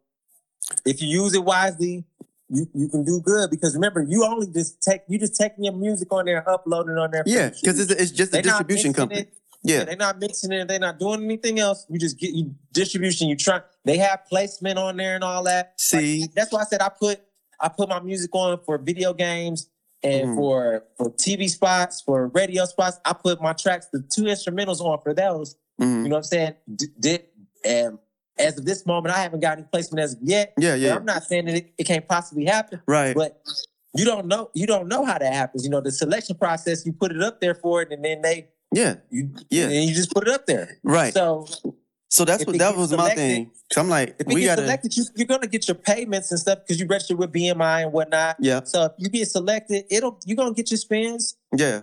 if you use it wisely. You, you can do good because remember you only just take you just taking your music on there and uploading on there. Yeah, because it's, it's just a They not distribution company. it. Yeah. they're not mixing it. They're not doing anything else. You just get you distribution. You try. They have placement on there and all that. Like, See? that's why I said I put I put my music on for video games and Mhm. for for TV spots, for radio spots. I put my tracks, the two instrumentals on for those. Mhm. You know what I'm saying? D- Did and as of this moment, I haven't got any placement as of yet. Yeah, yeah. I'm not saying that it, it can't possibly happen, Right. but you don't know you don't know how that happens. You know the selection process. You put it up there for it, and then they Yeah. you Yeah. and you just put it up there. Right. So, So that's if what that was my thing. So I'm like, if we gets gotta selected, you, you're gonna get your payments and stuff because you registered with BMI and whatnot. Yeah. So if you get selected, it'll you're gonna get your spins. Yeah.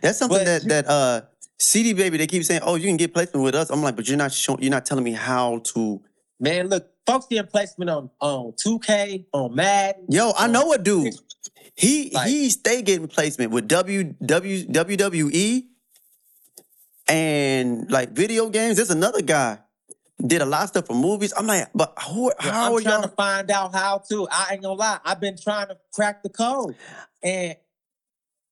That's something But that you- that uh CD baby they keep saying, "Oh, you can get placement with us." I'm like, "But you're not showing you're not telling me how to." Man, look, folks getting placement on on 2K, on Madden. Yo, I know a dude. He Like- he stay getting placement with W W WWE and like video games. There's another guy did a lot of stuff for movies. I'm like, but who, how I'm are trying y'all? to find out how to. I ain't gonna lie. I've been trying to crack the code. And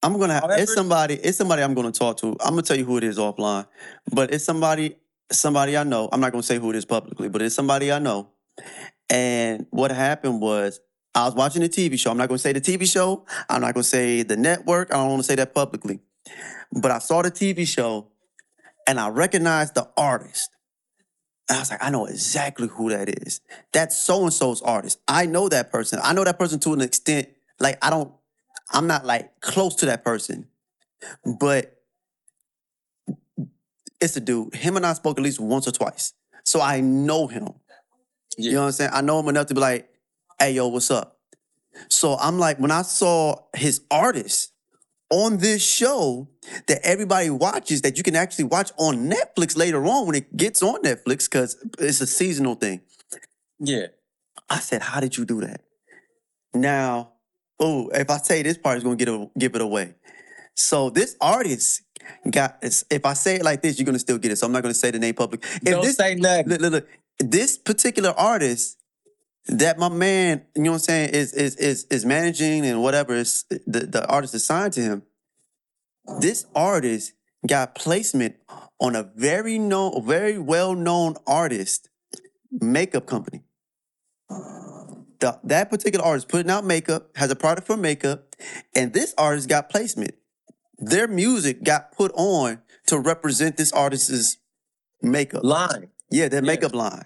I'm gonna. Have, However- it's somebody. It's somebody I'm gonna talk to. I'm gonna tell you who it is offline. But it's somebody. Somebody I know. I'm not gonna say who it is publicly, but it's somebody I know. And what happened was I was watching a TV show. I'm not gonna say the TV show. I'm not gonna say the network. I don't want to say that publicly. But I saw the TV show, and I recognized the artist. And I was like, I know exactly who that is. That's so and so's artist. I know that person. I know that person to an extent. Like I don't. I'm not like close to that person, but it's a dude. Him and I spoke at least once or twice, so I know him. You know what I'm saying? I know him enough to be like, "Hey, yo, what's up?" So I'm like, when I saw his artist on this show that everybody watches, that you can actually watch on Netflix later on when it gets on Netflix, because it's a seasonal thing. yeah, I said, "How did you do that?" Now, oh, if I say this part is gonna get a, give it away. So this artist got. If I say it like this, you're gonna still get it. So I'm not gonna say the name public. If don't this, say nothing. look, look, look, this particular artist that my man, you know what I'm saying, is is is is managing and whatever is the the artist assigned to him. This artist got placement on a very known, very well known artist makeup company. The, that particular artist putting out makeup has a product for makeup, and this artist got placement. Their music got put on to represent this artist's makeup. Line. Yeah, their Yeah. makeup line.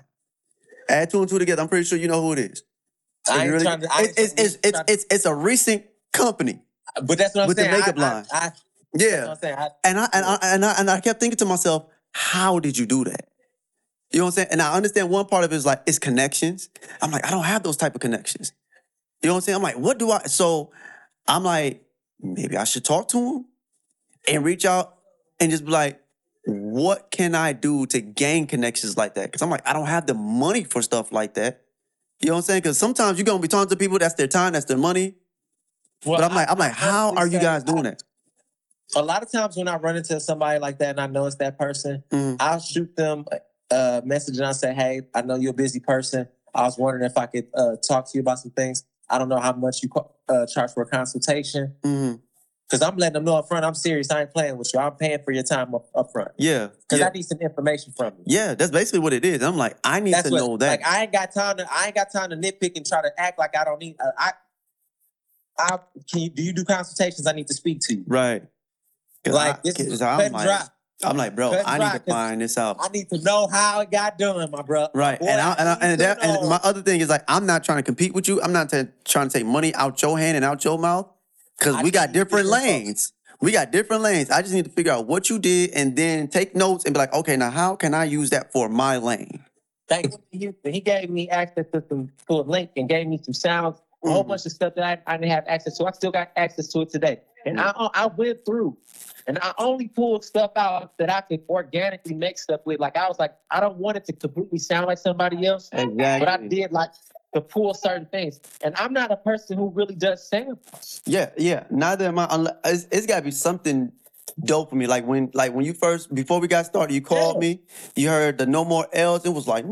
Add two and two together. I'm pretty sure you know who it is. I ain't It's really- trying to- I ain't it's, it's, it's, it's, it's, a recent company. But that's what I'm With the saying. I- makeup I, line. I, what Yeah. I'm saying. I, And I, and I and I and I kept thinking to myself, how did you do that? You know what I'm saying? And I understand one part of it is like it's connections. I'm like, I don't have those type of connections. You know what I'm saying? I'm like, what do I? So I'm like, maybe I should talk to him and reach out and just be like, what can I do to gain connections like that? Because I'm like, I don't have the money for stuff like that. You know what I'm saying? Because sometimes you're gonna be talking to people, that's their time, that's their money. well, But I'm like, I- I'm like, how are you guys doing that? A lot of times when I run into somebody like that and I know it's that person, Mhm. I'll shoot them a message and I say, "Hey, I know you're a busy person. I was wondering if I could uh, talk to you about some things. I don't know how much you uh, charge for a consultation Mhm. Because I'm letting them know up front. I'm serious. I ain't playing with you. I'm paying for your time up, up front Yeah. because yeah. I need some information from you. Yeah, that's basically what it is. I'm like, I need That's to what, know that. Like I ain't got time to. I ain't got time to nitpick and try to act like I don't need. Uh, I, I can you do you do consultations? I need to speak to you. right. 'Cause Like I- this is 'cause I'm like, dry. I'm like, bro, I need to find this out. I need to know how it got done, my bro. Right, Boy, and I, and, I, and, that, and my other thing is like I'm not trying to compete with you. I'm not ta- trying to take money out your hand and out your mouth because I we got different different folks. lanes. We got different lanes. I just need to figure out what you did and then take notes and be like, okay, now how can I use that for my lane? Thank you Houston. He gave me access to some to a link and gave me some sounds, a whole Mhm. bunch of stuff that I, I didn't have access to. I still got access to it today. And I I went through and I only pulled stuff out that I could organically make stuff with. Like I was like, I don't want it to completely sound like somebody else, Exactly. but I did like to pull certain things. And I'm not a person who really does samples. Yeah, yeah. Neither am I. Unless, it's, it's got to be something dope for me. Like when, like when you first before we got started, you called Yeah. me. You heard the No More L's. It was like,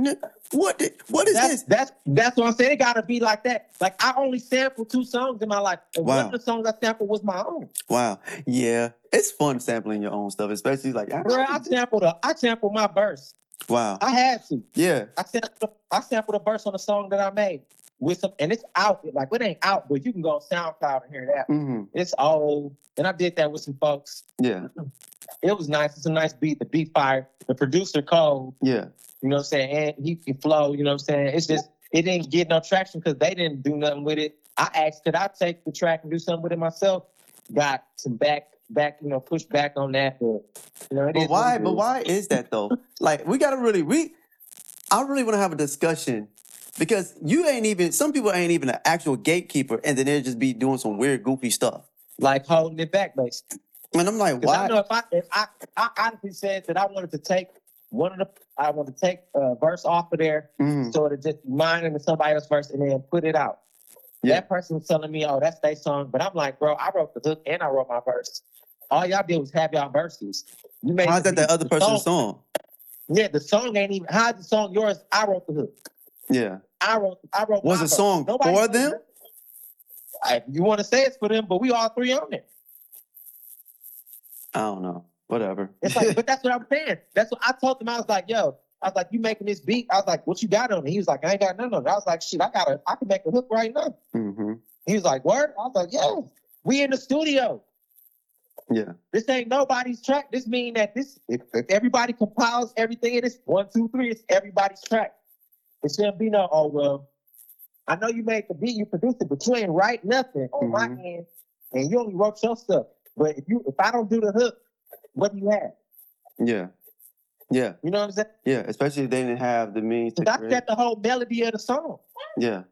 what? Did, what is That's this? that's that's what I'm saying. It gotta be like that. Like I only sampled two songs in my life. And one of the songs I sampled was my own. Wow. Yeah, it's fun sampling your own stuff, especially like. I- Bro, I sampled a, I sampled my verse. Wow. I had to. Yeah. I sampled I sampled a verse on a song that I made with some and it's out. Like it ain't out, but you can go on SoundCloud and hear that. hmm It's old. And I did that with some folks. Yeah. It was nice. It's a nice beat. The beat fire. The producer cold. Yeah. You know what I'm saying? And he can flow, you know what I'm saying? It's just it didn't get no traction because they didn't do nothing with it. I asked could I take the track and do something with it myself? Got some back back, you know, push back on that. But you know, it But what why? it But is. why is that though? like we gotta really we. I really want to have a discussion because you ain't even. Some people ain't even an actual gatekeeper, and then they'll just be doing some weird, goofy stuff. Like holding it back, basically. And I'm like, Because I why? know if I if I I honestly said that I wanted to take one of the I wanted to take a verse off of there, Mhm. sort of just mine into somebody else's verse, and then put it out. Yeah. That person was telling me, "Oh, that's their song," but I'm like, "Bro, I wrote the hook and I wrote my verse. All y'all did was have y'all verses. You made How's that the other The person's song- song? Yeah, the song ain't even. How's the song yours? I wrote the hook. Yeah. I wrote. I wrote. Was my verse. song Nobody for them? I, you want to say it's for them, but we all three on it. I don't know. Whatever. It's like, but that's what I'm saying. That's what I told him. I was like, yo, I was like, you making this beat? I was like, what you got on it? He was like, I ain't got none on it. I was like, shit, I got a, I can make a hook right now. hmm He was like, word? I was like, yeah, we in the studio. Yeah. This ain't nobody's track. This mean that this, if, if everybody compiles everything in this one, two, three, it's everybody's track. It shouldn't be no, oh, well, I know you made the beat, you produced it, but you ain't write nothing on my Mhm. end, and you only wrote your stuff. But if you, if I don't do the hook, what do you have? Yeah. Yeah. You know what I'm saying? Yeah. Especially if they didn't have the means to That's create. the whole melody of the song. Yeah.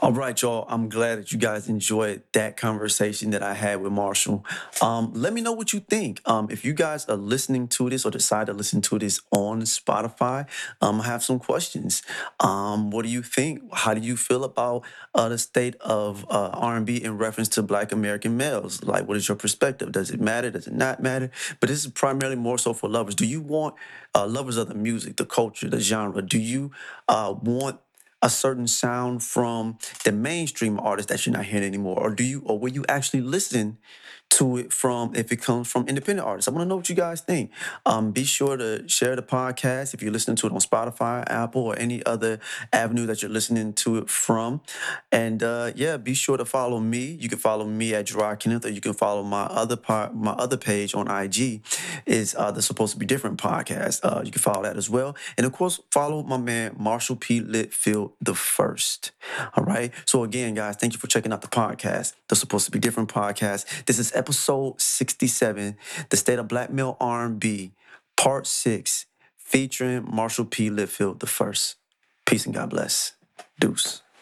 All right, y'all. I'm glad that you guys enjoyed that conversation that I had with Marshall. Um, let me know what you think. Um, if you guys are listening to this or decide to listen to this on Spotify, um, I have some questions. Um, what do you think? How do you feel about uh, the state of uh, R&B in reference to Black American males? Like, what is your perspective? Does it matter? Does it not matter? But this is primarily more so for lovers. Do you want uh, lovers of the music, the culture, the genre? Do you uh, want a certain sound from the mainstream artists that you're not hearing anymore, or do you, or will you actually listen to it from if it comes from independent artists? I want to know what you guys think. Um, be sure to share the podcast if you're listening to it on Spotify, Apple, or any other avenue that you're listening to it from. And uh, yeah, be sure to follow me. You can follow me at Gerard Kenneth, or you can follow my other part, my other page on IG is uh, the Supposed to Be Different podcast. Uh, you can follow that as well, and of course, follow my man Marshall P. Litfield the first. All right. So again, guys, thank you for checking out the podcast, the Supposed to Be Different podcast. This is episode sixty-seven, the State of Black Male R&B, part six, featuring Marshall P. Litfield the first. Peace and God bless. Deuce.